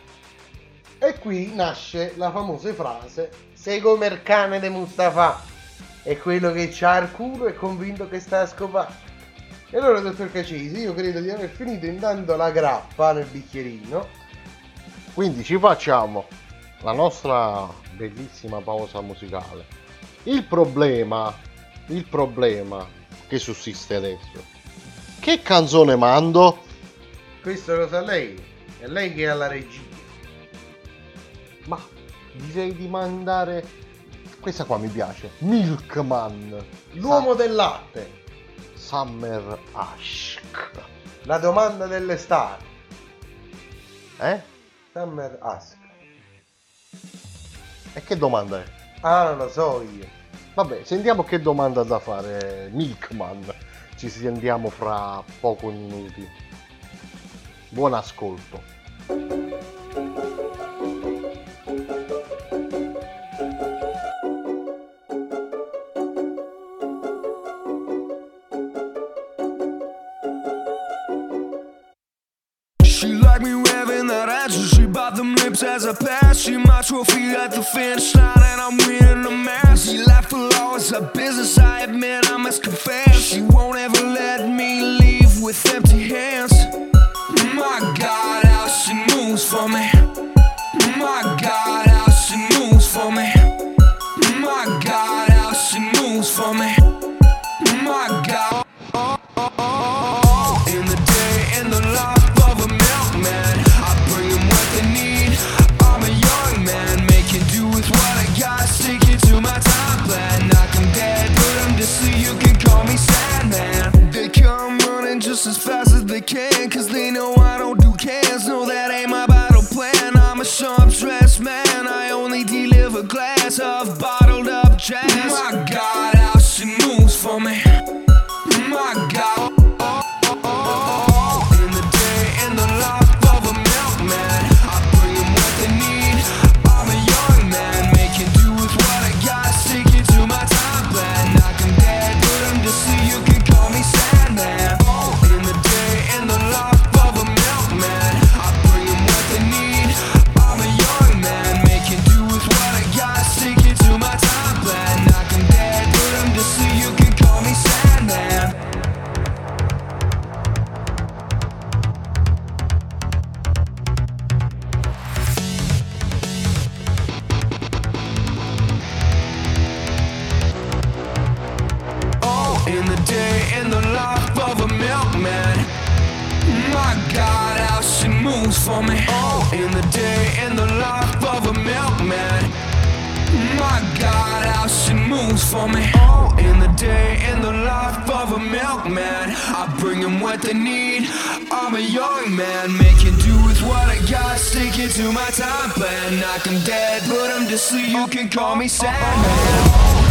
E qui nasce la famosa frase: Sei come il cane di Mustafa. E quello che c'ha il culo è convinto che sta a scopare. E allora, dottor Cacisi, io credo di aver finito intanto la grappa nel bicchierino. Quindi ci facciamo la nostra bellissima pausa musicale. Il problema, il problema che sussiste adesso. Che canzone mando? Questo lo sa lei. È lei che ha la regia. Ma direi di mandare questa qua mi piace. Milkman. L'uomo del latte. Summer Ash. La domanda dell'estate. Eh? Summer Ask. E che domanda è? Ah, non lo so io. Vabbè, sentiamo che domanda da fare Milkman. Ci sentiamo fra pochi minuti. Buon ascolto. As a pass. you my trophy at the finish line, and I'm winning the match. She laughed for hours of business. I admit I must confess. She won't ever let me leave with empty hands. My God, how she moves for me. My God, how she moves for me. My God, how she moves for me. Things for me. Oh, in the day, in the life of a milkman, I bring them what they need. I'm a young man, making do with what I got, sticking to my time plan. Knock 'em dead, put 'em to sleep. You can call me Sandman.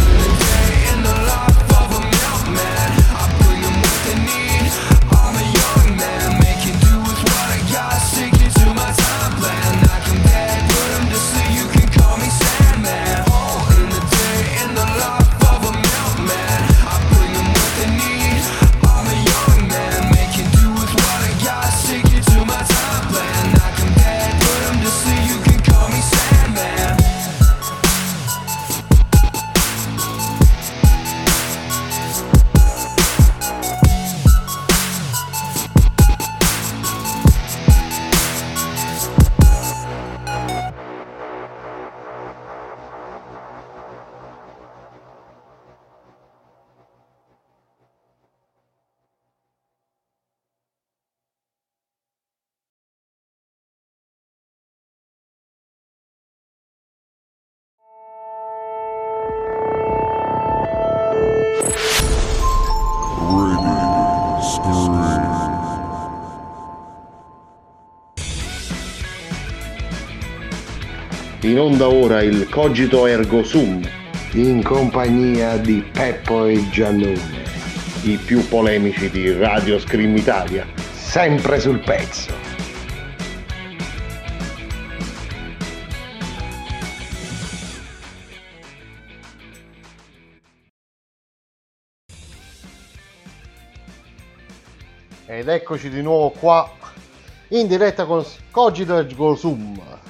In onda ora il Cogito Ergo Sum, In compagnia di Peppo e Giannone. i più polemici di Radio Scream Italia. Sempre sul pezzo. Ed eccoci di nuovo qua in diretta con Cogito Ergo Sum.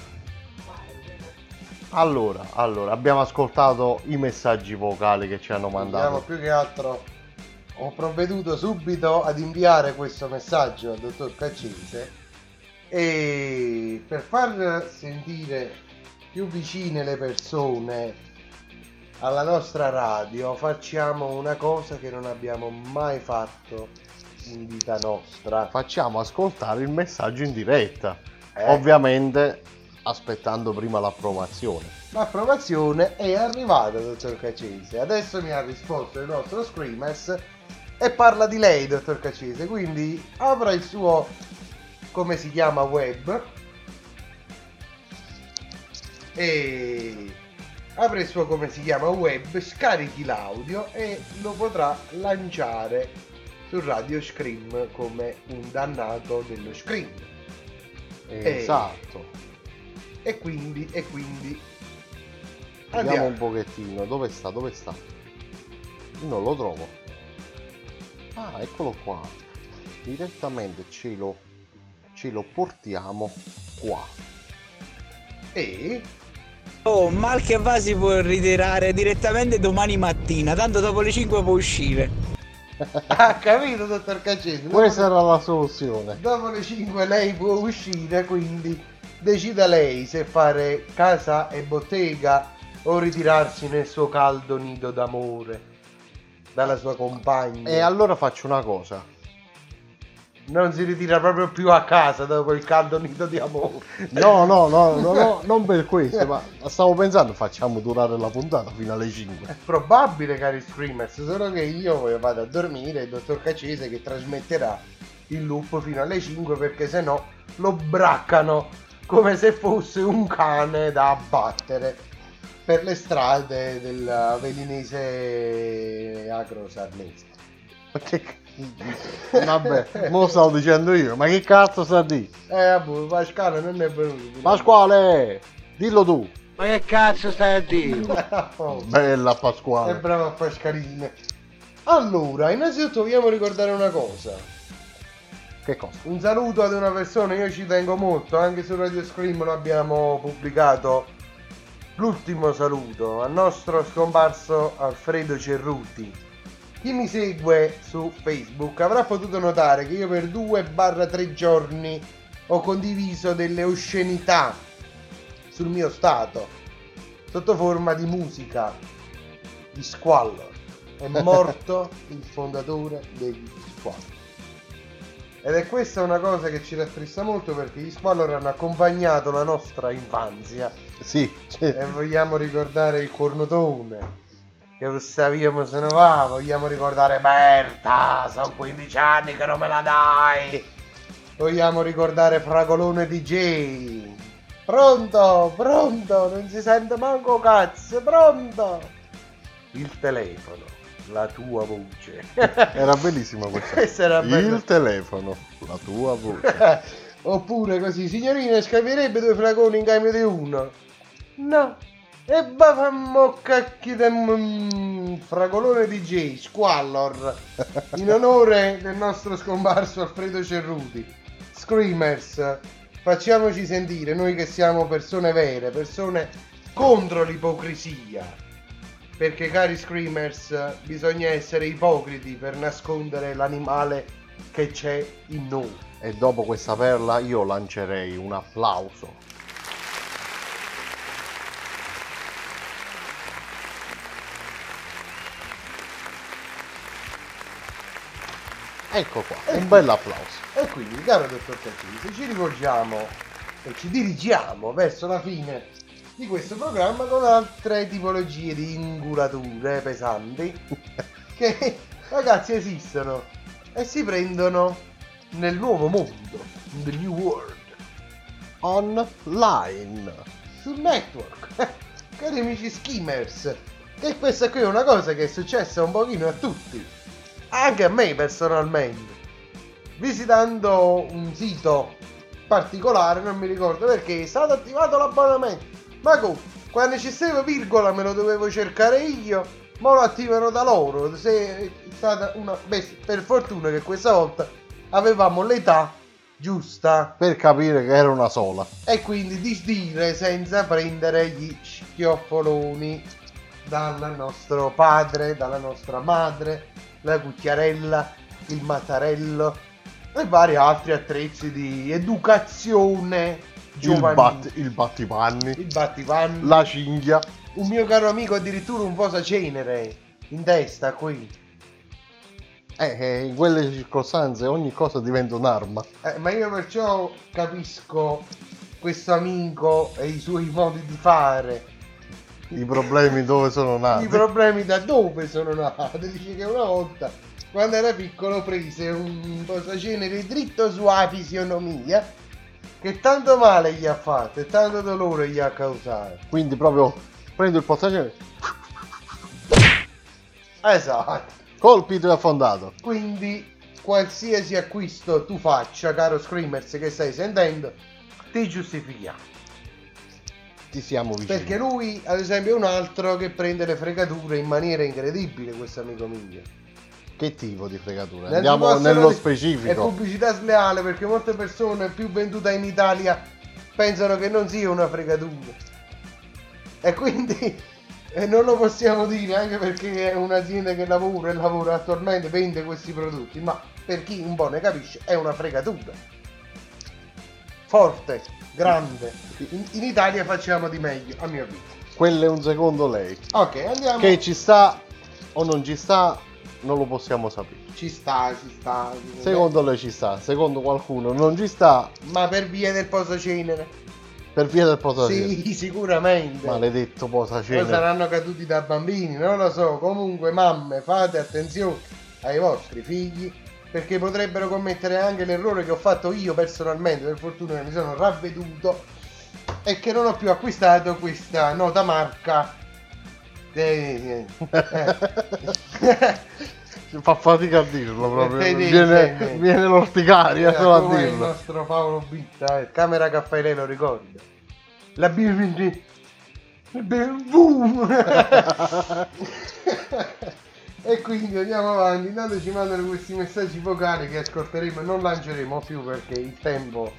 Allora, allora, abbiamo ascoltato i messaggi vocali che ci hanno mandato. più che altro. Ho provveduto subito ad inviare questo messaggio al dottor Caccese e per far sentire più vicine le persone alla nostra radio facciamo una cosa che non abbiamo mai fatto in vita nostra. Facciamo ascoltare il messaggio in diretta. Eh, Ovviamente aspettando prima l'approvazione. L'approvazione è arrivata, dottor Caccese. Adesso mi ha risposto il nostro Screamers e parla di lei, dottor Caccese. Quindi apra il suo, come si chiama, web e apre il suo, come si chiama, web, scarichi l'audio e lo potrà lanciare su Radio Scream come un dannato dello Scream. Esatto. E quindi, e quindi... Vediamo Andiamo. un pochettino, dove sta? Dove sta? Non lo trovo. Ah, eccolo qua. Direttamente ce lo, ce lo portiamo qua. E Oh, mal che va si può ritirare direttamente domani mattina, tanto dopo le 5 può uscire. ha capito, dottor? Dopo, Questa era la soluzione. dopo le 5 lei può uscire, quindi decida lei se fare casa e bottega o ritirarsi nel suo caldo nido d'amore dalla sua compagna. E allora faccio una cosa. Non si ritira proprio più a casa dopo il caldo nido di amore. No, no, no, no, no, non per questo, ma stavo pensando facciamo durare la puntata fino alle 5. È probabile, cari screamers, solo che io vado a dormire e il dottor Cacese che trasmetterà il loop fino alle 5 perché sennò lo braccano come se fosse un cane da abbattere per le strade del velinese agro-sarnese. Ma che c- Vabbè, mo stavo dicendo io, ma che cazzo sta di? Eh, vabbè, Pasquale non è venuto. Pasquale, dillo tu. Ma che cazzo stai a dire? Oh, Bella è Pasquale. bravo a Pascaline. Allora, innanzitutto vogliamo ricordare una cosa. Che cosa? Un saluto ad una persona, io ci tengo molto, anche su Radio Scream lo abbiamo pubblicato l'ultimo saluto al nostro scomparso Alfredo Cerruti. Chi mi segue su Facebook avrà potuto notare che io per 2-3 giorni ho condiviso delle oscenità sul mio stato sotto forma di musica di squallor. È morto il fondatore degli squallor. Ed è questa una cosa che ci rattrista molto perché gli squallor hanno accompagnato la nostra infanzia Sì, e vogliamo ricordare il cornotone, che lo sappiamo se ne va, vogliamo ricordare Berta, sono 15 anni che non me la dai. Vogliamo ricordare Fragolone DJ. Pronto, pronto, non si sente manco cazzo, pronto. Il telefono, la tua voce. Era bellissima questa. Questa era. Il telefono, la tua voce. Oppure così, signorina, scambirebbe due flaconi in cambio di uno? No. E va fammo cacchi del mm, fragolone DJ, Squallor, in onore del nostro scomparso Alfredo Cerruti. Screamers, facciamoci sentire, noi che siamo persone vere, persone contro l'ipocrisia. Perché cari Screamers, bisogna essere ipocriti per nascondere l'animale che c'è in noi. E dopo questa perla io lancerei un applauso. Ecco qua, un bel applauso. E quindi, caro dottor Caccini, se ci rivolgiamo e ci dirigiamo verso la fine di questo programma con altre tipologie di ingulature pesanti che ragazzi esistono e si prendono nel nuovo mondo, the new world, Online. sul network. Cari amici skimmers, e questa qui è una cosa che è successa un pochino a tutti, anche a me personalmente visitando un sito particolare, non mi ricordo perché, è stato attivato l'abbonamento. Ma come? Quando ci stava virgola me lo dovevo cercare io, ma lo attivano da loro. Se è stata una... Beh, per fortuna che questa volta avevamo l'età giusta Per capire che era una sola. e quindi di dire senza prendere gli schioffoloni dal nostro padre, dalla nostra madre, la cucchiarella, il mattarello e vari altri attrezzi di educazione Il, giovanile. bat- il battipanni. il battipanni. La cinghia. Un mio caro amico addirittura un posacenere in testa qui. Eh, eh, in quelle circostanze ogni cosa diventa un'arma. Eh, ma io perciò capisco questo amico e i suoi modi di fare. I problemi dove sono nati. I problemi da dove sono nati? Dice che una volta, quando era piccolo, prese un posacenere dritto sulla fisionomia che tanto male gli ha fatto e tanto dolore gli ha causato. Quindi proprio prendo il posacenere, Esatto. colpito e affondato. Quindi qualsiasi acquisto tu faccia, caro Screamers che stai sentendo, ti giustifichiamo. Ti siamo vicini. Perché lui, ad esempio, è un altro che prende le fregature in maniera incredibile, questo amico mio. Che tipo di fregatura? Andiamo nello di- È specifico. pubblicità sleale perché molte persone più vendute in Italia pensano che non sia una fregatura. E quindi eh, non lo possiamo dire anche perché è un'azienda che lavora e lavora attualmente vende questi prodotti, ma per chi un po' ne capisce è una fregatura. Forte, grande. In, in Italia facciamo di meglio, a mio avviso. Quello è un secondo lei. Ok, andiamo. Che ci sta o non ci sta, non lo possiamo sapere. Ci sta, ci sta. Secondo lei ci sta, secondo qualcuno non ci sta Ma per via del posacenere? per via del posacenere. Sì, sicuramente. Maledetto Poi posacenere. saranno caduti da bambini, non lo so. Comunque, mamme, fate attenzione ai vostri figli perché potrebbero commettere anche l'errore che ho fatto io personalmente. Per fortuna che mi sono ravveduto e che non ho più acquistato questa nota marca. Eh. Fa fatica a dirlo proprio. Viene, insieme. viene l'orticaria solo a come il dirlo. nostro Paolo Bitta, eh, camera caffè lei lo ricorda. La. Boom! e quindi andiamo avanti. Intanto ci mandano questi messaggi vocali che ascolteremo e non lanceremo più perché il tempo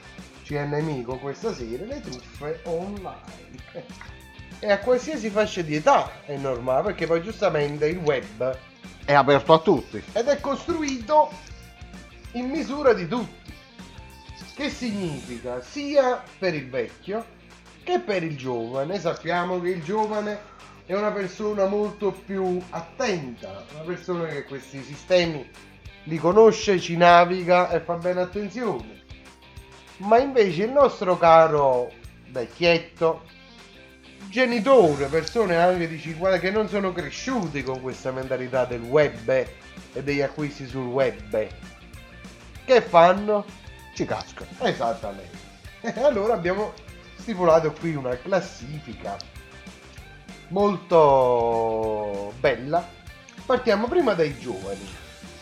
ci è nemico questa sera. Le truffe online. E a qualsiasi fascia di età è normale perché poi giustamente il web È aperto a tutti. ed è costruito in misura di tutti. Che significa sia per il vecchio che per il giovane. Sappiamo che il giovane è una persona molto più attenta, una persona che questi sistemi li conosce, ci naviga e fa bene attenzione. Ma invece il nostro caro vecchietto genitori, persone anche di 50 che non sono cresciuti con questa mentalità del web e degli acquisti sul web, che fanno? Ci casca. Esattamente. E allora abbiamo stipulato qui una classifica molto bella. Partiamo prima dai giovani.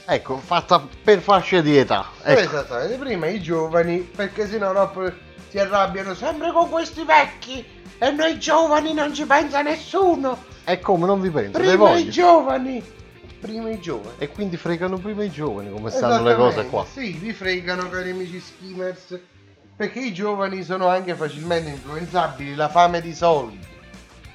Ecco, fatta per fasce di età. Ecco. Esattamente, prima i giovani, perché sennò dopo si arrabbiano sempre con questi vecchi e noi giovani non ci pensa nessuno. E come non vi penso? Le Prima i giovani. Prima i giovani. E quindi fregano prima i giovani come stanno le cose qua. Sì, vi fregano cari amici skimmers. Perché i giovani sono anche facilmente influenzabili, la fame di soldi,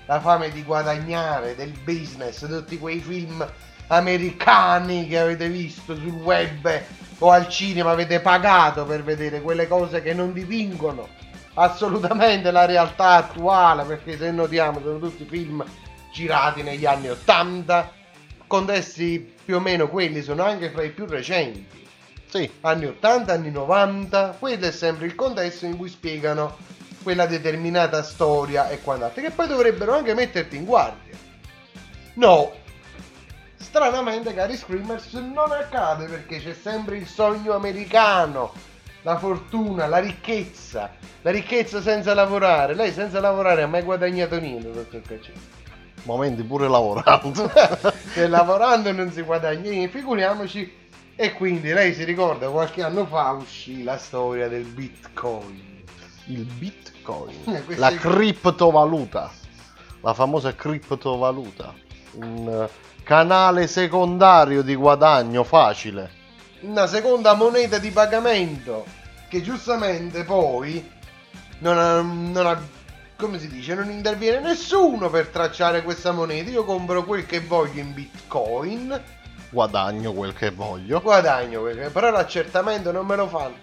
la fame di guadagnare, del business, tutti quei film americani che avete visto sul web o al cinema, avete pagato per vedere quelle cose che non dipingono assolutamente la realtà attuale, perché se notiamo sono tutti film girati negli anni 80, contesti più o meno quelli sono anche fra i più recenti. Sì, anni 80, anni 90, quello è sempre il contesto in cui spiegano quella determinata storia e quant'altro, che poi dovrebbero anche metterti in guardia. No, stranamente cari screamers non accade perché c'è sempre il sogno americano, la fortuna, la ricchezza, la ricchezza senza lavorare. Lei senza lavorare ha mai guadagnato niente, dottor Caccini? momenti pure lavorando. che lavorando non si guadagna niente, figuriamoci. E quindi lei si ricorda qualche anno fa uscì la storia del bitcoin. Il bitcoin, Eh, la è- criptovaluta, la famosa criptovaluta, un eh, canale secondario di guadagno facile. Una seconda moneta di pagamento che giustamente poi non ha, non ha- come si dice, non interviene nessuno per tracciare questa moneta. Io compro quel che voglio in bitcoin, Guadagno quel che voglio. guadagno, quel che- però l'accertamento non me lo fanno.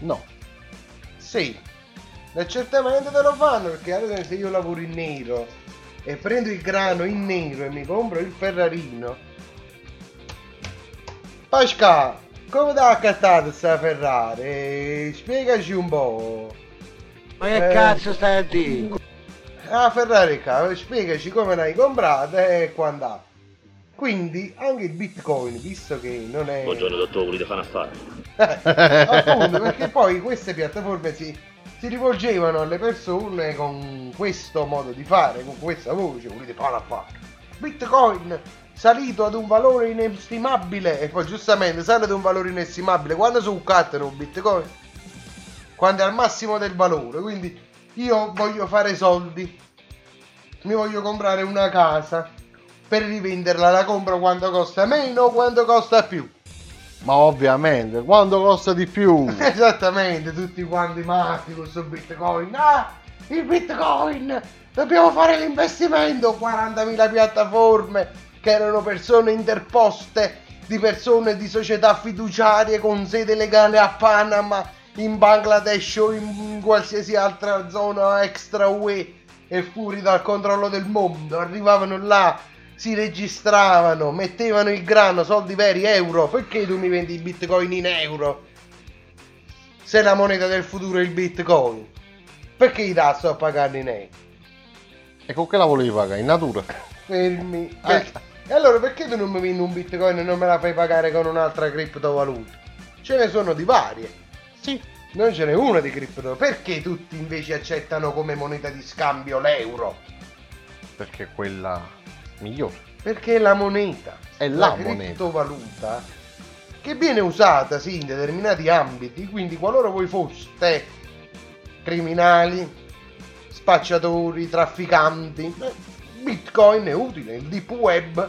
No, Sì, l'accertamento te lo fanno perché ad esempio se io lavoro in nero e prendo il grano in nero e mi compro il Ferrarino. Pasca, come t'ha accattato sta Ferrari? Eh, Spiegaci un po'. Ma che Eh. cazzo stai a dire? Ah, Ferrari qua, spiegaci come l'hai comprata e quant'altro. Quindi anche il Bitcoin, visto che non è... Buongiorno dottore, volete fare un affare? appunto perché poi queste piattaforme si, si rivolgevano alle persone con questo modo di fare, con questa voce, volete fare affare. Bitcoin salito ad un valore inestimabile e poi giustamente sale ad un valore inestimabile quando su cattano un bitcoin quando è al massimo del valore quindi io voglio fare soldi mi voglio comprare una casa per rivenderla la compro quando costa meno o quando costa più ma ovviamente, quando costa di più? Esattamente, tutti quanti matti con questo bitcoin. Ah, il bitcoin! Dobbiamo fare l'investimento! 40.000 piattaforme che erano persone interposte di persone di società fiduciarie con sede legale a Panama, in Bangladesh o in qualsiasi altra zona extra UE e fuori dal controllo del mondo. Arrivavano là, si registravano, mettevano il grano, soldi veri, euro. Perché tu mi vendi i bitcoin in euro? Se la moneta del futuro è il bitcoin. Perché i tasso a pagarli in euro? E con che la volevi pagare? In natura? Fermi. Eh. E allora perché tu non mi vendi un bitcoin e non me la fai pagare con un'altra criptovaluta? Ce ne sono di varie. Sì. Non ce n'è una di cripto. Perché tutti invece accettano come moneta di scambio l'euro? Perché è quella migliore. Perché è la moneta. È la criptovaluta che viene usata sì in determinati ambiti. Quindi qualora voi foste criminali, spacciatori, trafficanti, Bitcoin è utile. Il deep web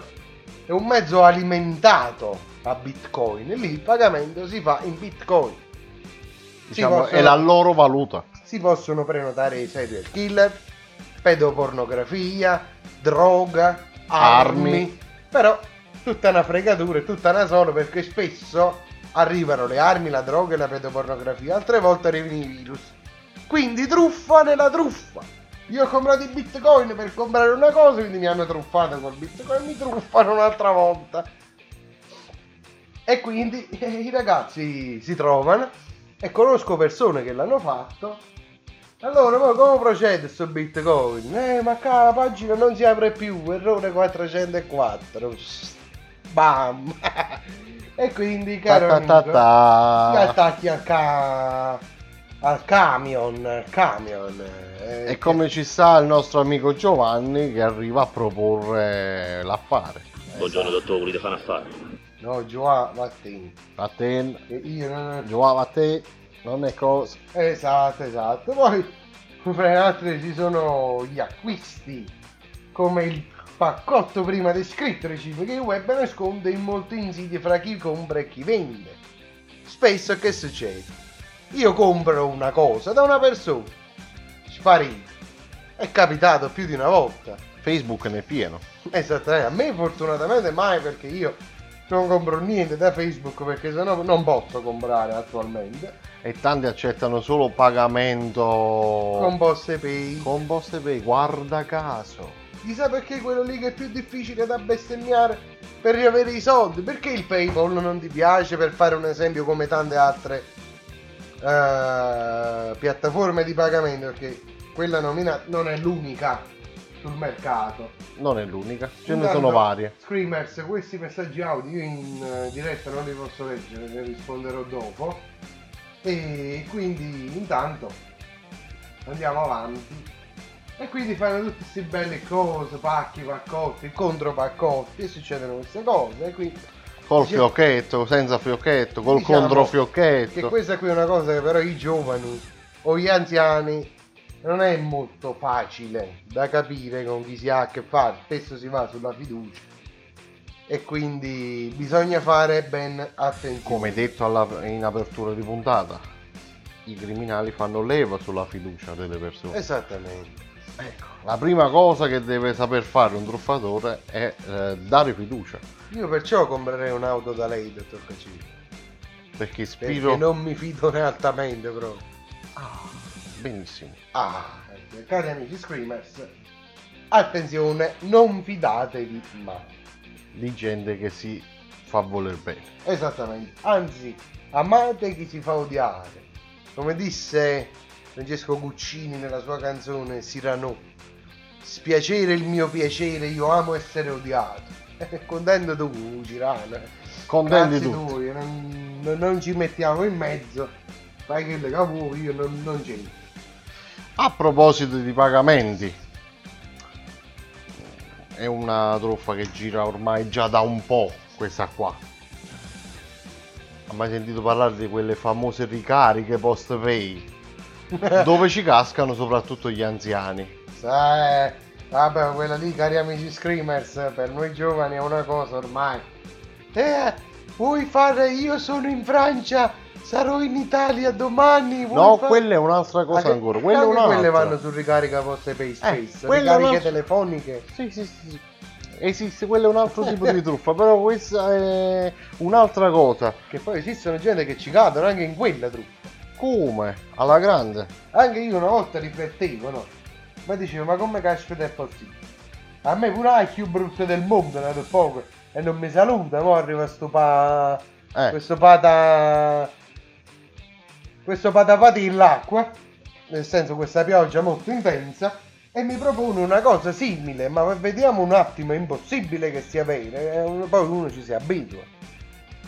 è un mezzo alimentato a Bitcoin. Lì il pagamento si fa in Bitcoin. Diciamo, possono- è la loro valuta. si possono prenotare i serial killer, pedopornografia, droga, armi, Armi. però tutta una fregatura e tutta una sola perché spesso arrivano le armi, la droga e la pedopornografia, altre volte arrivano i virus. Quindi truffa nella truffa. Io ho comprato i bitcoin per comprare una cosa, quindi mi hanno truffato col bitcoin, mi truffano un'altra volta. E quindi i ragazzi si trovano e conosco persone che l'hanno fatto Allora, ma come procede sto bitcoin? Eh, ma qua la pagina non si apre più, errore 404. Bam! e quindi, caro Ta ta amico, ta ti ta. attacchi al, ca... al camion, al camion. eh, E come ci sta il nostro amico Giovanni che arriva a proporre l'affare. Buongiorno dottore, volete fare un affare? No, Giovanni, vattene. A te, che Io non... Giovanni, a te non è cosa. Esatto, esatto. Poi, fra le altre, ci sono gli acquisti, come il paccotto prima descritto, che il web nasconde in molti insidie fra chi compra e chi vende. Spesso che succede? Io compro una cosa da una persona, sparito. È capitato più di una volta. Facebook ne è pieno. Esattamente, a me fortunatamente mai perché io non compro niente da Facebook perché sennò non posso comprare attualmente. E tanti accettano solo pagamento Con Poste Pay. con Poste Pay, guarda caso. Chissà perché quello lì che è più difficile da bestemmiare per riavere i soldi. Perché il PayPal non ti piace per fare un esempio come tante altre eh, piattaforme di pagamento? Perché quella nominata non è l'unica sul mercato. Non è l'unica, ce ne sono varie. Screamers, questi messaggi audio io in eh, diretta non li posso leggere, ne risponderò dopo. E quindi intanto andiamo avanti. E quindi fanno tutte queste belle cose, pacchi, paccotti, contropaccotti e succedono queste cose. E quindi Col Diciamo- fiocchetto, senza fiocchetto, col Diciamo controfiocchetto. che questa qui è una cosa che però i giovani o gli anziani non è molto facile da capire con chi si ha a che fare. Spesso si va sulla fiducia e quindi bisogna fare ben attenzione. Come detto alla- in apertura di puntata, i criminali fanno leva sulla fiducia delle persone. Esattamente. Ecco, la prima cosa che deve saper fare un truffatore è eh, dare fiducia. Io perciò comprerei un'auto da lei, dottor Cacini. Perché Perché Spiro... non mi fido altamente proprio. Ah, benissimo. Ah, ecco, cari amici screamers, attenzione, non fidatevi mai. Di gente che si fa voler bene. Esattamente, anzi, amate chi si fa odiare. Come disse Francesco Guccini nella sua canzone Cyrano, spiacere il mio piacere, io amo essere odiato. Contento tu. Contenti Grazie tutti. tu, non, non- non ci mettiamo in mezzo, fai quello che vuoi, io non, non c'entro. A proposito di pagamenti, è una truffa che gira ormai già da un po', questa qua. Ha mai sentito parlare di quelle famose ricariche post pay? dove ci cascano soprattutto gli anziani. Sai, vabbè, quella lì, cari amici screamers, per noi giovani è una cosa ormai. Eh, vuoi fare io sono in Francia, sarò in Italia domani. No, fa- quella è un'altra cosa Ah, ancora. Quella un'altra. quelle vanno su ricarica poste pay space, Eh, quella è ricariche un'altra- telefoniche. Sì, sì, sì. sì. Esiste, quello è un altro tipo di truffa, però questa è un'altra cosa. Che poi esistono gente che ci cadono anche in quella truffa. Come? Alla grande. Anche io una volta riflettevo, no? Ma dicevo, ma come caspita è possibile? A me pure è più brutto del mondo, dato poco, e non mi saluta, mo arriva sto pa... Eh, questo pata questo patapati in l'acqua nel senso questa pioggia molto intensa e mi propone una cosa simile ma vediamo un attimo è impossibile che sia vero eh, poi uno ci si abitua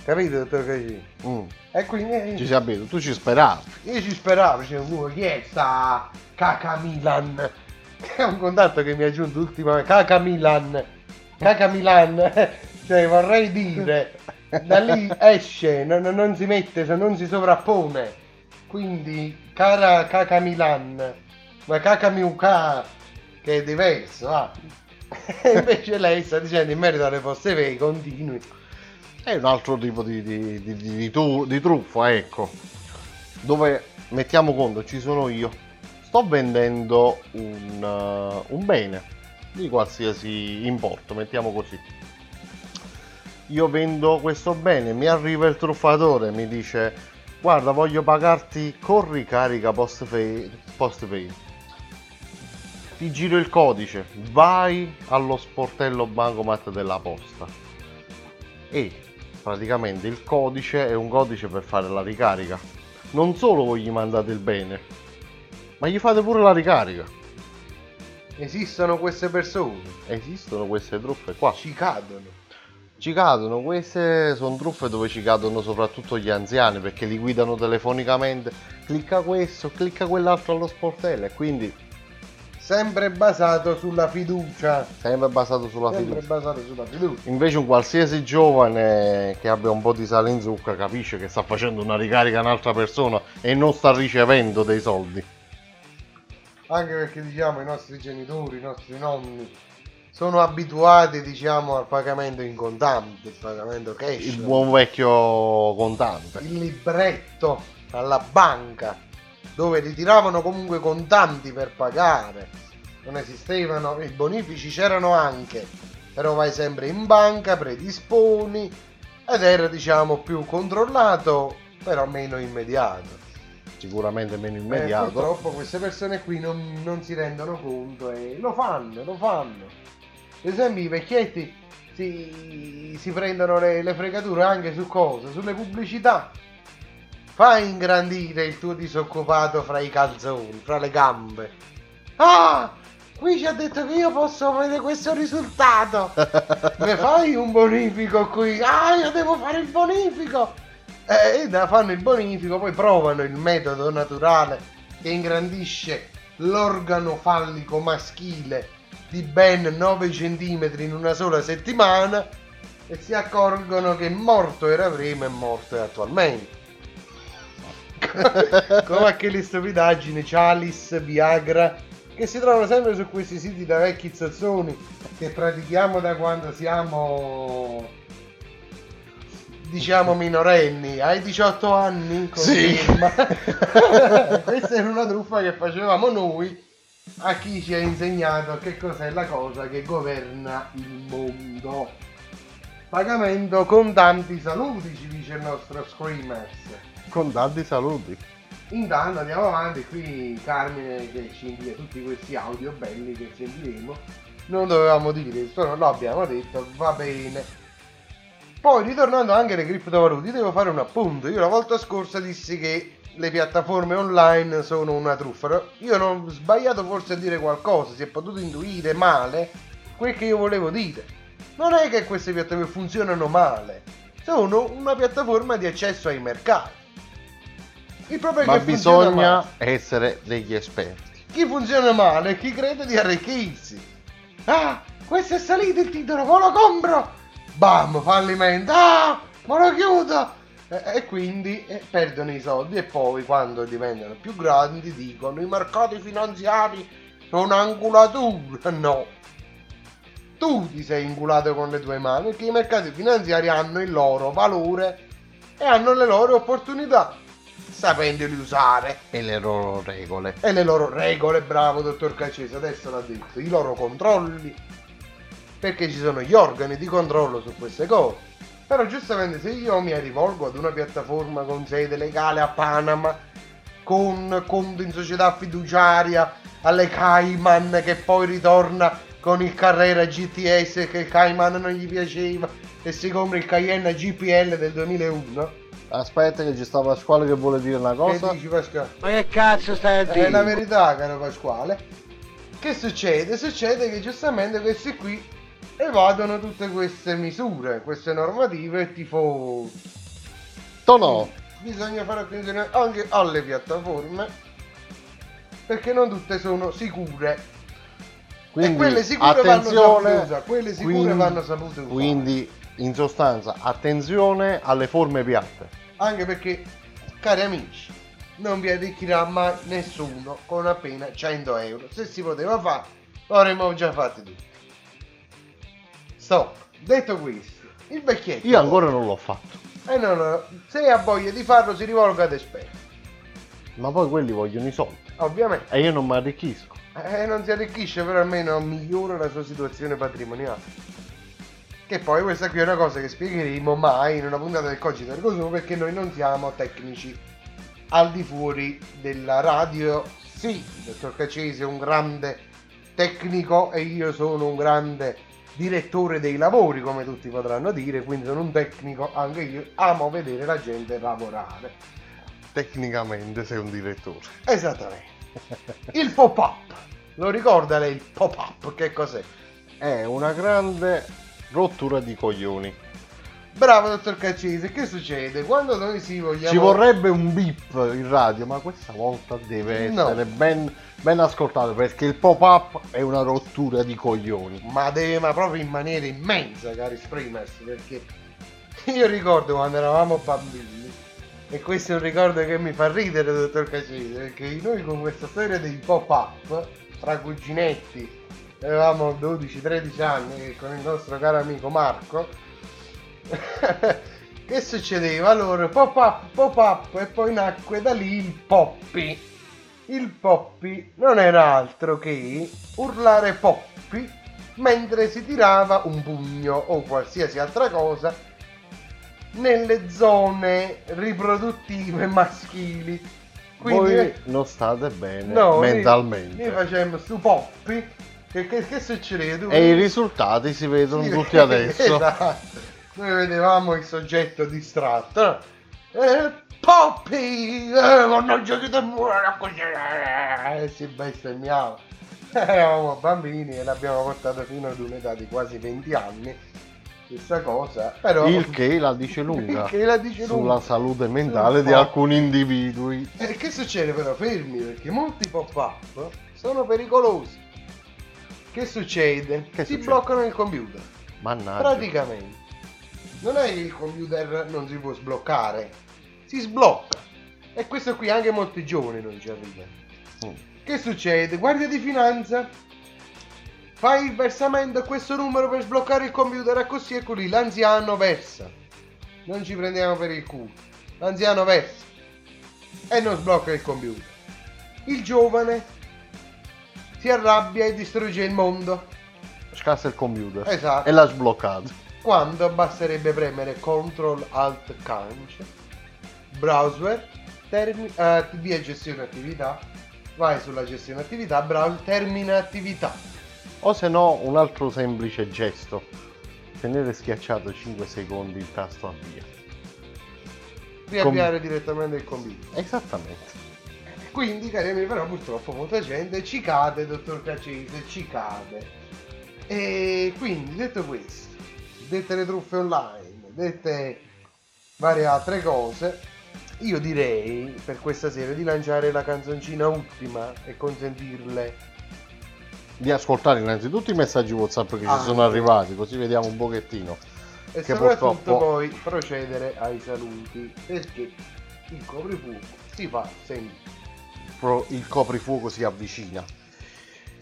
capito dottor Cagini? mm, e quindi ci si abita, tu ci speravi. io ci speravo dicevo "Oh, chi è sta Caca Milan è un contatto che mi ha aggiunto ultimamente. Caca Milan Caca Milan cioè vorrei dire da lì esce non, non- si mette non si sovrappone. Quindi cara Caca Milan ma Caca Miuca che è diverso va. E invece lei sta dicendo in merito alle poste pay continui È un altro tipo di, di, di, di- truffa, ecco. Dove mettiamo conto, ci sono io. Sto vendendo un, uh, un bene di qualsiasi importo, mettiamo così. Io vendo questo bene, mi arriva il truffatore, mi dice guarda voglio pagarti con ricarica post pay, post pay. Ti giro il codice, vai allo sportello bancomat della posta e praticamente il codice è un codice per fare la ricarica. Non solo voi gli mandate il bene, Ma gli fate pure la ricarica. Esistono queste persone, Esistono queste truffe qua. ci cadono. Ci cadono, queste sono truffe dove ci cadono soprattutto gli anziani perché li guidano telefonicamente. Clicca questo, clicca quell'altro allo sportello e quindi Sempre basato sulla fiducia. sempre basato sulla Sempre fiducia. basato sulla fiducia. Invece un qualsiasi giovane che abbia un po' di sale in zucca capisce che sta facendo una ricarica a un'altra persona e non sta ricevendo dei soldi. Anche perché diciamo i nostri genitori, i nostri nonni sono abituati diciamo al pagamento in contanti, il pagamento cash. Il buon vecchio contante. il libretto alla banca dove ritiravano comunque contanti per pagare non esistevano i bonifici c'erano anche però vai sempre in banca predisponi ed era diciamo più controllato però meno immediato Sicuramente meno Eh, immediato. purtroppo queste persone qui non, non si rendono conto e lo fanno lo fanno ad esempio i vecchietti si, si prendono le, le fregature anche su cosa? Sulle pubblicità. Fai ingrandire il tuo disoccupato fra i calzoni, fra le gambe. Ah! Qui ci ha detto che io posso avere questo risultato. Mi fai un bonifico qui? Ah, io devo fare il bonifico. Eh, E da fanno il bonifico, poi provano il metodo naturale che ingrandisce l'organo fallico maschile di ben 9 cm in una sola settimana e si accorgono che morto era prima e morto è attualmente. Come quelle stupidaggini, Chalice, Viagra, che si trovano sempre su questi siti da vecchi zozzoni che pratichiamo da quando siamo diciamo minorenni. Hai 18 anni? Sì. Conferma. Questa era una truffa che facevamo noi a chi ci ha insegnato che cos'è la cosa che governa il mondo. Pagamento con tanti saluti, ci dice il nostro Screamers. Con tanti saluti. Intanto andiamo avanti, qui Carmine che ci invia tutti questi audio belli che sentiremo. Non dovevamo dire questo, non l'abbiamo detto, va bene. Poi ritornando anche alle criptovalute, devo fare un appunto. Io la volta scorsa dissi che le piattaforme online sono una truffa. Io non ho sbagliato forse a dire qualcosa, si è potuto intuire male quel che io volevo dire. Non è che queste piattaforme funzionano male, sono una piattaforma di accesso ai mercati. Il problema Ma bisogna male. essere degli esperti. Chi funziona male è chi crede di arricchirsi. Ah, questo è salito il titolo, ma lo compro! Bam, fallimento! Ah, ma lo chiudo! E, quindi eh, perdono i soldi e poi quando diventano più grandi dicono i mercati finanziari sono angolatura. No. Tu ti sei ingulato con le tue mani perché i mercati finanziari hanno il loro valore e hanno le loro opportunità, sapendoli usare E le loro regole. e le loro regole, bravo dottor Caccese, adesso l'ha detto, i loro controlli, perché ci sono gli organi di controllo su queste cose. Però giustamente se io mi rivolgo ad una piattaforma con sede legale a Panama, con conto in società fiduciaria alle Cayman che poi ritorna con il Carrera GTS che il Cayman non gli piaceva e si compra il Cayenne GPL del 2001 Aspetta che ci sta Pasquale che vuole dire una che cosa. dici Pasquale? Ma che cazzo stai a È la verità, caro Pasquale. Che succede? Succede che giustamente questi qui evadono tutte queste misure, queste normative, tipo Tono. bisogna fare attenzione anche alle piattaforme perché non tutte sono sicure. Quindi e quelle sicure vanno usare, quelle sicure quindi- vanno sapute usare. Quindi in sostanza attenzione alle forme piatte. Anche perché, cari amici, non vi arricchirà mai nessuno con appena 100 euro. Se si poteva fare, lo avremmo già fatti tutti. Stop. Detto questo, il vecchietto... Io ancora non l'ho fatto. Eh no, no, se ha voglia di farlo si rivolga ad esperti. Ma poi quelli vogliono i soldi. Ovviamente. E io non mi arricchisco. Eh, non si arricchisce, però almeno migliora la sua situazione patrimoniale. Che poi questa qui è una cosa che spiegheremo mai in una puntata del Cogito del Consumo perché noi non siamo tecnici al di fuori della radio. Sì, il dottor Cacesi è un grande tecnico e io sono un grande direttore dei lavori, come tutti potranno dire, quindi sono un tecnico, anche io amo vedere la gente lavorare. Tecnicamente sei un direttore. Esattamente. Il pop-up. Lo ricorda lei il pop-up? Che cos'è? È una grande rottura di coglioni. Bravo, dottor Caccese. Che succede? Quando noi si vogliamo... Ci vorrebbe un beep in radio, ma questa volta deve No. essere ben, ben ascoltato perché il pop-up è una rottura di coglioni. Ma deve, ma proprio in maniera immensa, cari streamers, perché io ricordo quando eravamo bambini, e questo è un ricordo che mi fa ridere, dottor Caccese, perché noi con questa storia dei pop-up, tra cuginetti, avevamo 12-13 anni, con il nostro caro amico Marco, che succedeva? Allora, pop-up, pop-up, e poi nacque da lì il Poppy. Il Poppy non era altro che urlare Poppy mentre si tirava un pugno o qualsiasi altra cosa nelle zone riproduttive maschili. Quindi Voi non state bene no, mentalmente. Noi, noi facciamo su Poppy. Che, che, che succede? Tu- E i risultati si vedono Sì, tutti adesso. esatto. Noi vedevamo il soggetto distratto. Eh, Poppy! Eh, mannaggia che te muore così! Eh, si bestemmiava. Eravamo bambini e l'abbiamo portato fino ad un'età di quasi 20 anni. Questa cosa, però... Il che la dice lunga la dice sulla lunga. salute mentale Sul di alcuni individui. E che succede però? Fermi, perché molti pop-up sono pericolosi. Che succede? Che si succede? bloccano il computer. Mannaggia. Praticamente. Non è che il computer non si può sbloccare, si sblocca. E questo qui anche molti giovani non ci arrivano. Mm. Che succede? Guardia di finanza, fai il versamento a questo numero per sbloccare il computer e così e così. L'anziano versa. Non ci prendiamo per il culo. L'anziano versa. E non sblocca il computer. Il giovane si arrabbia e distrugge il mondo. Scassa il computer. Esatto. E l'ha sbloccato. quando basterebbe premere Ctrl Alt Canc, browser, termi- eh, via gestione attività, vai sulla gestione attività, browser, termina attività. O se no, un altro semplice gesto. Tenere schiacciato 5 secondi il tasto avvia. Riavviare direttamente il computer. Esattamente. Quindi, cari amici, però purtroppo molta gente ci cade, dottor Caccese, ci cade. E quindi, detto questo, dette le truffe online, dette varie altre cose, io direi per questa sera di lanciare la canzoncina ultima e consentirle Di ascoltare innanzitutto i messaggi WhatsApp che Ah, ci sono arrivati, così vediamo un pochettino. e Che soprattutto purtroppo- poi procedere ai saluti perché il coprifuoco si fa sempre. Pro- il coprifuoco si avvicina.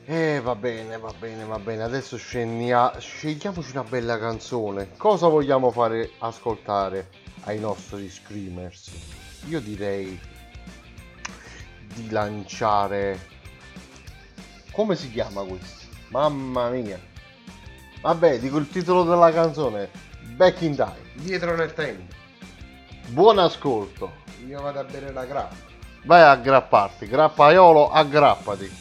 E va bene, va bene, va bene. Adesso scendia- scegliamoci una bella canzone. Cosa vogliamo fare ascoltare ai nostri screamers? Io direi di lanciare. Come si chiama questo? Mamma mia. Vabbè, dico il titolo della canzone. Back in Time. Dietro nel tempo, Buon ascolto. io vado a bere la grappa. Vai a aggrapparti. Grappaiolo, aggrappati.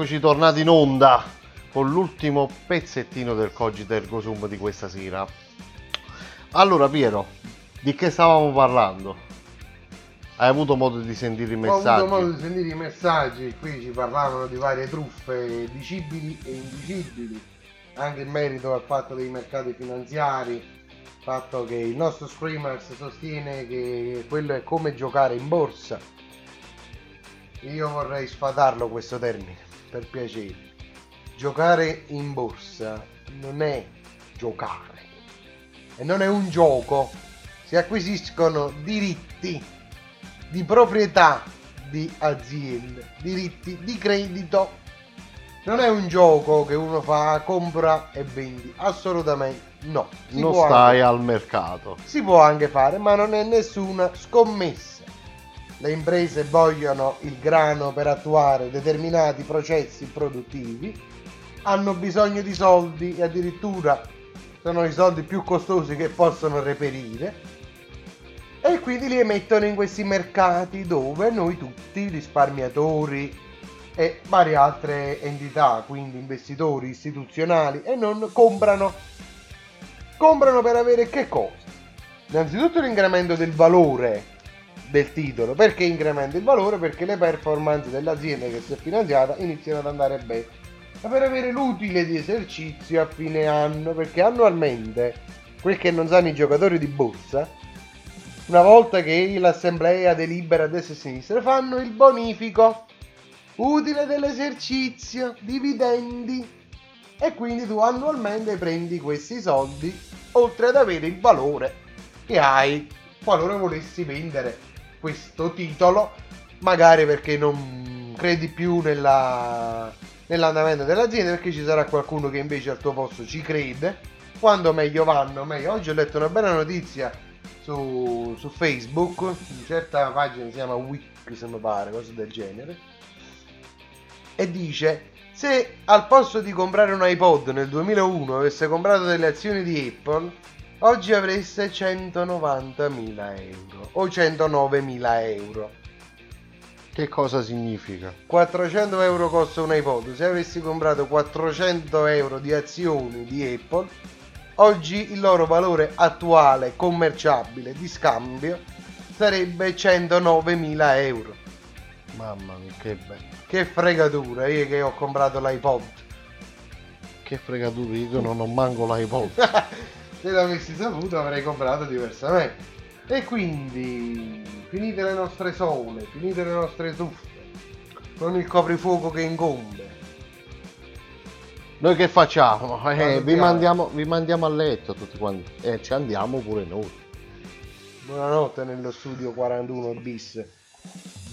Eccoci tornati in onda con l'ultimo pezzettino del Cogito Ergo Sum di questa sera. Allora Piero, di che stavamo parlando? Hai avuto modo di sentire i Ho messaggi? avuto modo di sentire i messaggi, qui ci parlavano di varie truffe dicibili e indicibili, anche in merito al fatto dei mercati finanziari, il fatto che il nostro Screamers sostiene che quello è come giocare in borsa. Io vorrei sfatarlo questo termine, per piacere. Giocare in borsa non è giocare e non è un gioco. Si acquisiscono diritti di proprietà di aziende, diritti di credito. Non è un gioco che uno fa compra e vendi, assolutamente no. Si non stai anche- al mercato. si può anche fare, ma non è nessuna scommessa. Le imprese vogliono il grano per attuare determinati processi produttivi, hanno bisogno di soldi e addirittura sono i soldi più costosi che possono reperire e quindi li emettono in questi mercati dove noi tutti, risparmiatori e varie altre entità, quindi investitori istituzionali e non comprano. Comprano per avere che cosa? Innanzitutto l'incremento del valore del titolo. Perché incrementa il valore? Perché le performance dell'azienda che si è finanziata iniziano ad andare bene. Ma per avere l'utile di esercizio a fine anno, perché annualmente, quel che non sanno i giocatori di borsa, una volta che l'assemblea delibera a destra e sinistra, fanno il bonifico utile dell'esercizio, dividendi. E quindi tu annualmente prendi questi soldi, oltre ad avere il valore che hai qualora volessi vendere questo titolo, magari perché non credi più nella- nell'andamento dell'azienda, perché ci sarà qualcuno che invece al tuo posto ci crede. Quando meglio vanno, meglio. Oggi ho letto una bella notizia su, su Facebook, una certa pagina si chiama Wiki, se mi pare, cose del genere, e dice se al posto di comprare un iPod nel 2001 avesse comprato delle azioni di Apple, oggi avreste 190.000 euro o 109.000 euro. Che cosa significa? 400 euro costa un iPod. Se avessi comprato 400 euro di azioni di Apple, oggi il loro valore attuale commerciabile di scambio sarebbe 109.000 euro. Mamma mia, che bello. Che fregatura, io che ho comprato l'iPod. Che fregatura, io non ho manco l'iPod. Se l'avessi saputo avrei comprato diversamente. E quindi, finite le nostre sole, finite le nostre tuffe, con il coprifuoco che incombe. Noi che facciamo? Eh, vi, mandiamo, vi mandiamo a letto tutti quanti. E ci andiamo pure noi. Buonanotte nello studio 41 bis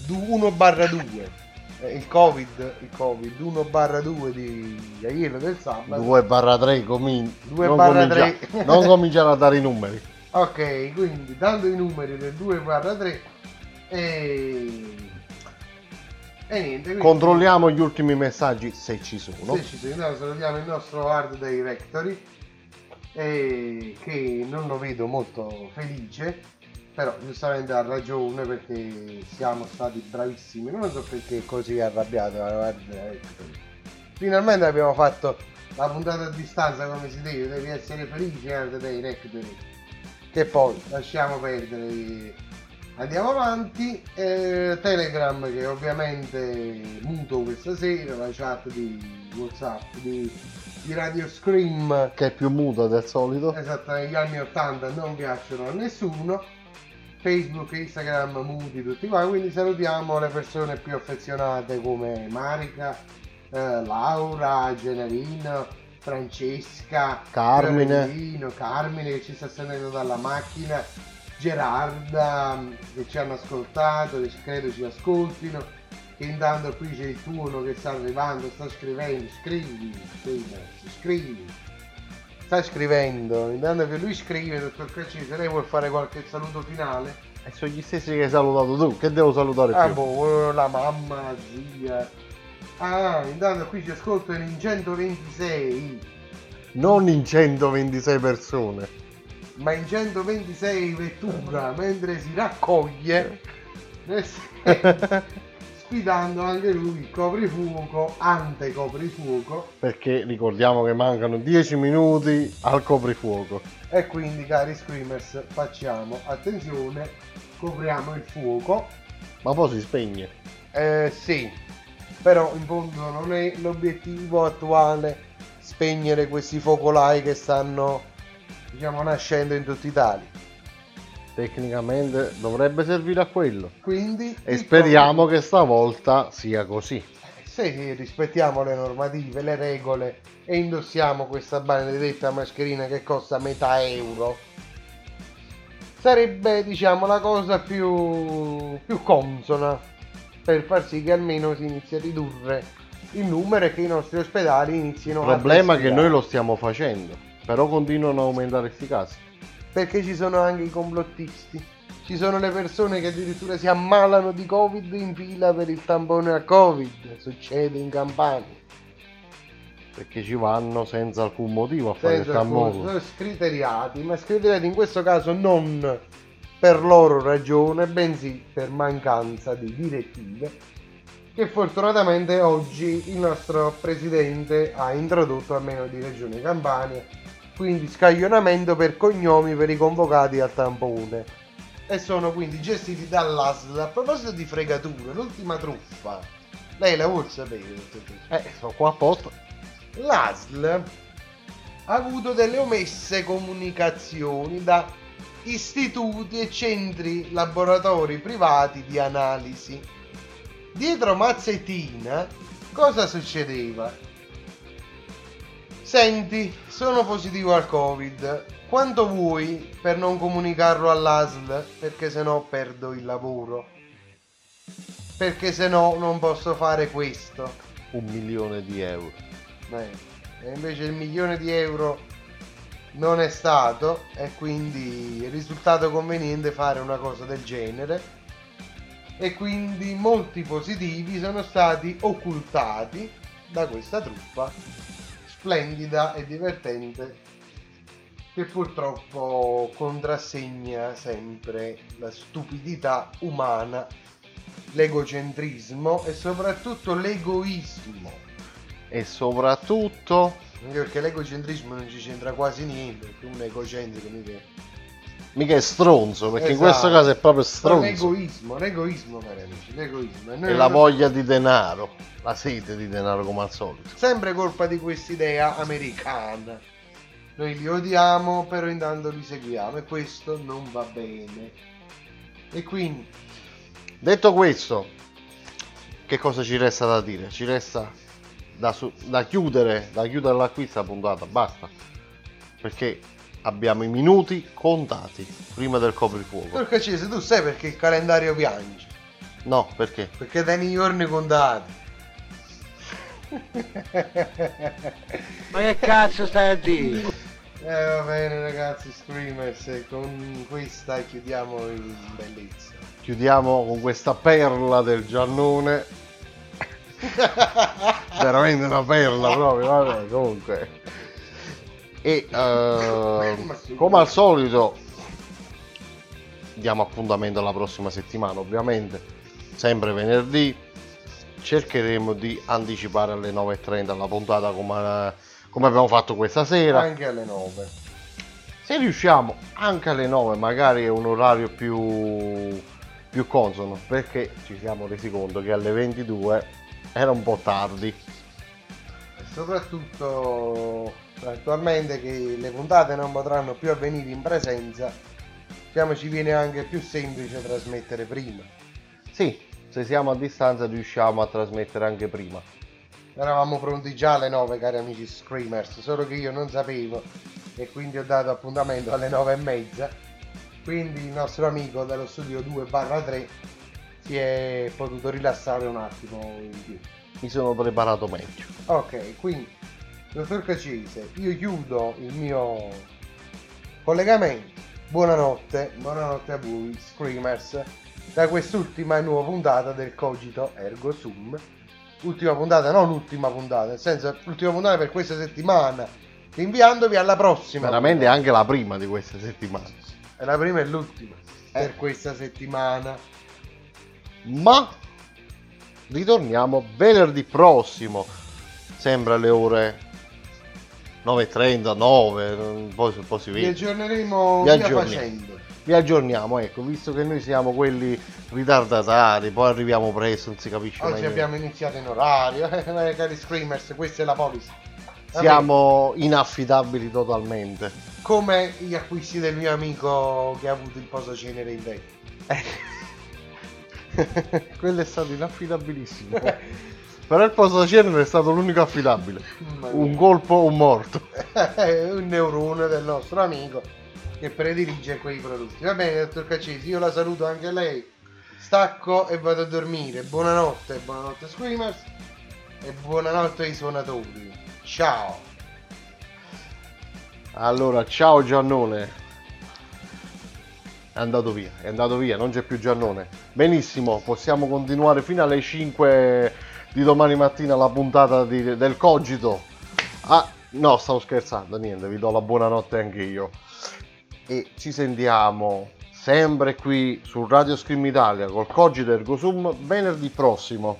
1 barra 2 il covid il covid 1 barra 2 di ieri del sabato 2 barra 3 comin- 2 non barra comincia- 3. non cominciare a dare i numeri. ok quindi dando i numeri del 2 barra 3 e e niente quindi- Controlliamo gli ultimi messaggi se ci sono. Se ci sei, noi salutiamo il nostro hard directory eh, che non lo vedo molto felice però giustamente ha ragione perché siamo stati bravissimi. Non so perché così arrabbiato directory finalmente abbiamo fatto la puntata a distanza come si deve devi essere felice hard directory che poi lasciamo perdere. Andiamo avanti, eh, Telegram che ovviamente muto questa sera, la chat di Whatsapp di, di Radio Scream, Che è più muta del solito. esatto, negli anni 80 non piacciono a nessuno, Facebook Instagram muti tutti qua, quindi salutiamo le persone più affezionate come Marica, eh, Laura, Gennarino, Francesca, Carmine. Carmine che ci sta sentendo dalla macchina, Gerarda che ci hanno ascoltato, che credo ci ascoltino, che intanto qui c'è il tuono che sta arrivando, sta scrivendo, scrivi, scrivi, scrivi. Sta scrivendo, intanto che lui scrive, dottor Caccese, lei vuol fare qualche saluto finale? E sono gli stessi che hai salutato tu. Che devo salutare Ah più? boh, la mamma, la zia. Ah, intanto qui ci ascoltano in 126, Non in 126 persone. ma in 126 vettura mentre si raccoglie, nel senso, sfidando anche lui il coprifuoco, ante coprifuoco. Perché ricordiamo che mancano 10 minuti al coprifuoco. E quindi, cari screamers, facciamo attenzione, copriamo il fuoco. Ma poi si spegne. Eh sì, però in fondo non è l'obiettivo attuale spegnere questi focolai che stanno, diciamo, nascendo in tutta Italia. Tecnicamente dovrebbe servire a quello. Quindi E il speriamo che stavolta sia così. se rispettiamo le normative, le regole e indossiamo questa benedetta mascherina che costa metà euro, sarebbe diciamo la cosa più, più consona per far sì che almeno si inizi a ridurre il numero e che i nostri ospedali inizino Il a problema è che noi lo stiamo facendo. Però continuano a aumentare questi casi. Perché ci sono anche i complottisti. Ci sono le persone che addirittura si ammalano di Covid in fila per il tampone a Covid. Succede in Campania. Perché ci vanno senza alcun motivo a fare il tampone. sono scriteriati, ma scriteriati in questo caso non per loro ragione, bensì per mancanza di direttive che fortunatamente oggi il nostro presidente ha introdotto almeno di Regione Campania, quindi scaglionamento per cognomi per i convocati al tampone e sono quindi gestiti dall'ASL. A proposito di fregature, l'ultima truffa, lei la vuol sapere? Eh, sono qua apposta. L'ASL ha avuto delle omesse comunicazioni da istituti e centri laboratori privati di analisi. Dietro Mazzettina cosa succedeva? Senti, sono positivo al Covid. Quanto vuoi per non comunicarlo all'ASL? Perché sennò perdo il lavoro. Perché sennò non posso fare questo. Un milione di euro. Beh, e invece il milione di euro non è stato e quindi è risultato conveniente fare una cosa del genere e quindi molti positivi sono stati occultati da questa truffa splendida e divertente che purtroppo contrassegna sempre la stupidità umana, l'egocentrismo e soprattutto l'egoismo. E soprattutto perché l'egocentrismo non ci c'entra quasi niente, perché un egocentrico mica Mica è stronzo, perché in Esatto. questo caso è proprio stronzo. L'egoismo, l'egoismo, cari amici, l'egoismo. E E la voglia di denaro, la sete di denaro come al solito. Sempre colpa di quest'idea americana. Noi li odiamo, però intanto li seguiamo e questo non va bene. E quindi, Detto questo, che cosa ci resta da dire? Ci resta da, su- da chiudere, da chiudere la questa puntata, basta. Perché abbiamo i minuti contati prima del coprifuoco. porca Cese, tu sai perché il calendario piange? No, perché? Perché dai i giorni contati. Ma che cazzo stai a dire? Eh va bene ragazzi, Screamers, e con questa chiudiamo in bellezza. Chiudiamo con questa perla del Giannone. Veramente una perla proprio, vabbè, comunque. E eh, come al solito diamo appuntamento alla prossima settimana, ovviamente, sempre venerdì. Cercheremo di anticipare alle 9.30 la puntata come, come abbiamo fatto questa sera. Anche alle 9. Se riusciamo anche alle 9, magari è un orario più, più consono, perché ci siamo resi conto che alle 22 era un po' tardi. Soprattutto attualmente che le puntate non potranno più avvenire in presenza, diciamo ci viene anche più semplice trasmettere prima. Sì, se siamo a distanza riusciamo a trasmettere anche prima. Eravamo pronti già alle 9 cari amici Screamers, solo che io non sapevo e quindi ho dato appuntamento alle 9 e mezza. Quindi il nostro amico dello studio 2-3 si è potuto rilassare un attimo in più. Mi sono preparato meglio. Ok, quindi dottor Cacese, io chiudo il mio collegamento. Buonanotte, buonanotte a voi, Screamers, da quest'ultima nuova puntata del Cogito Ergo Sum. Ultima puntata, non l'ultima puntata, nel senso l'ultima puntata per questa settimana, rinviandovi alla prossima. Veramente puntata. anche la prima di queste settimane. È la prima e l'ultima Eh. per questa settimana. Ma ritorniamo venerdì prossimo, sempre alle ore 9.30, 9, poi, poi si Vi vede. aggiorneremo Vi aggiorniamo. facendo. Vi aggiorniamo, ecco, visto che noi siamo quelli ritardatari, poi arriviamo presto, non si capisce mai Oggi niente. abbiamo iniziato in orario, eh, cari Screamers, questa è la policy. Siamo inaffidabili totalmente. come gli acquisti del mio amico che ha avuto il posacenere in te. Quello è stato inaffidabilissimo. Però il posacenere è stato l'unico affidabile. Un colpo, un morto. un neurone del nostro amico che predilige quei prodotti. Va bene, dottor Caccesi, io la saluto anche lei. Stacco e vado a dormire. Buonanotte, buonanotte Screamers e buonanotte ai suonatori. Ciao. Allora, ciao Giannone. È andato via, è andato via, non c'è più Giannone. Benissimo, possiamo continuare fino alle 5 di domani mattina la puntata di- del Cogito. Ah, no, stavo scherzando, niente, vi do la buonanotte anche io. E ci sentiamo sempre qui su Radio Scream Italia col Cogito Ergo Sum venerdì prossimo.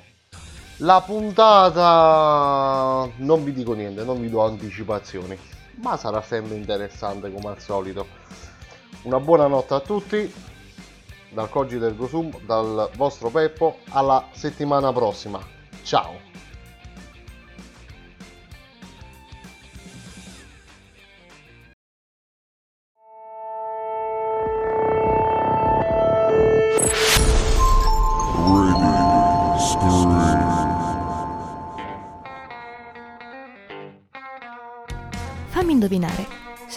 La puntata non vi dico niente, non vi do anticipazioni, ma sarà sempre interessante come al solito. Una buona notte a tutti, dal Cogito Ergo Sum, dal vostro Peppo, alla settimana prossima. Ciao! Fammi indovinare,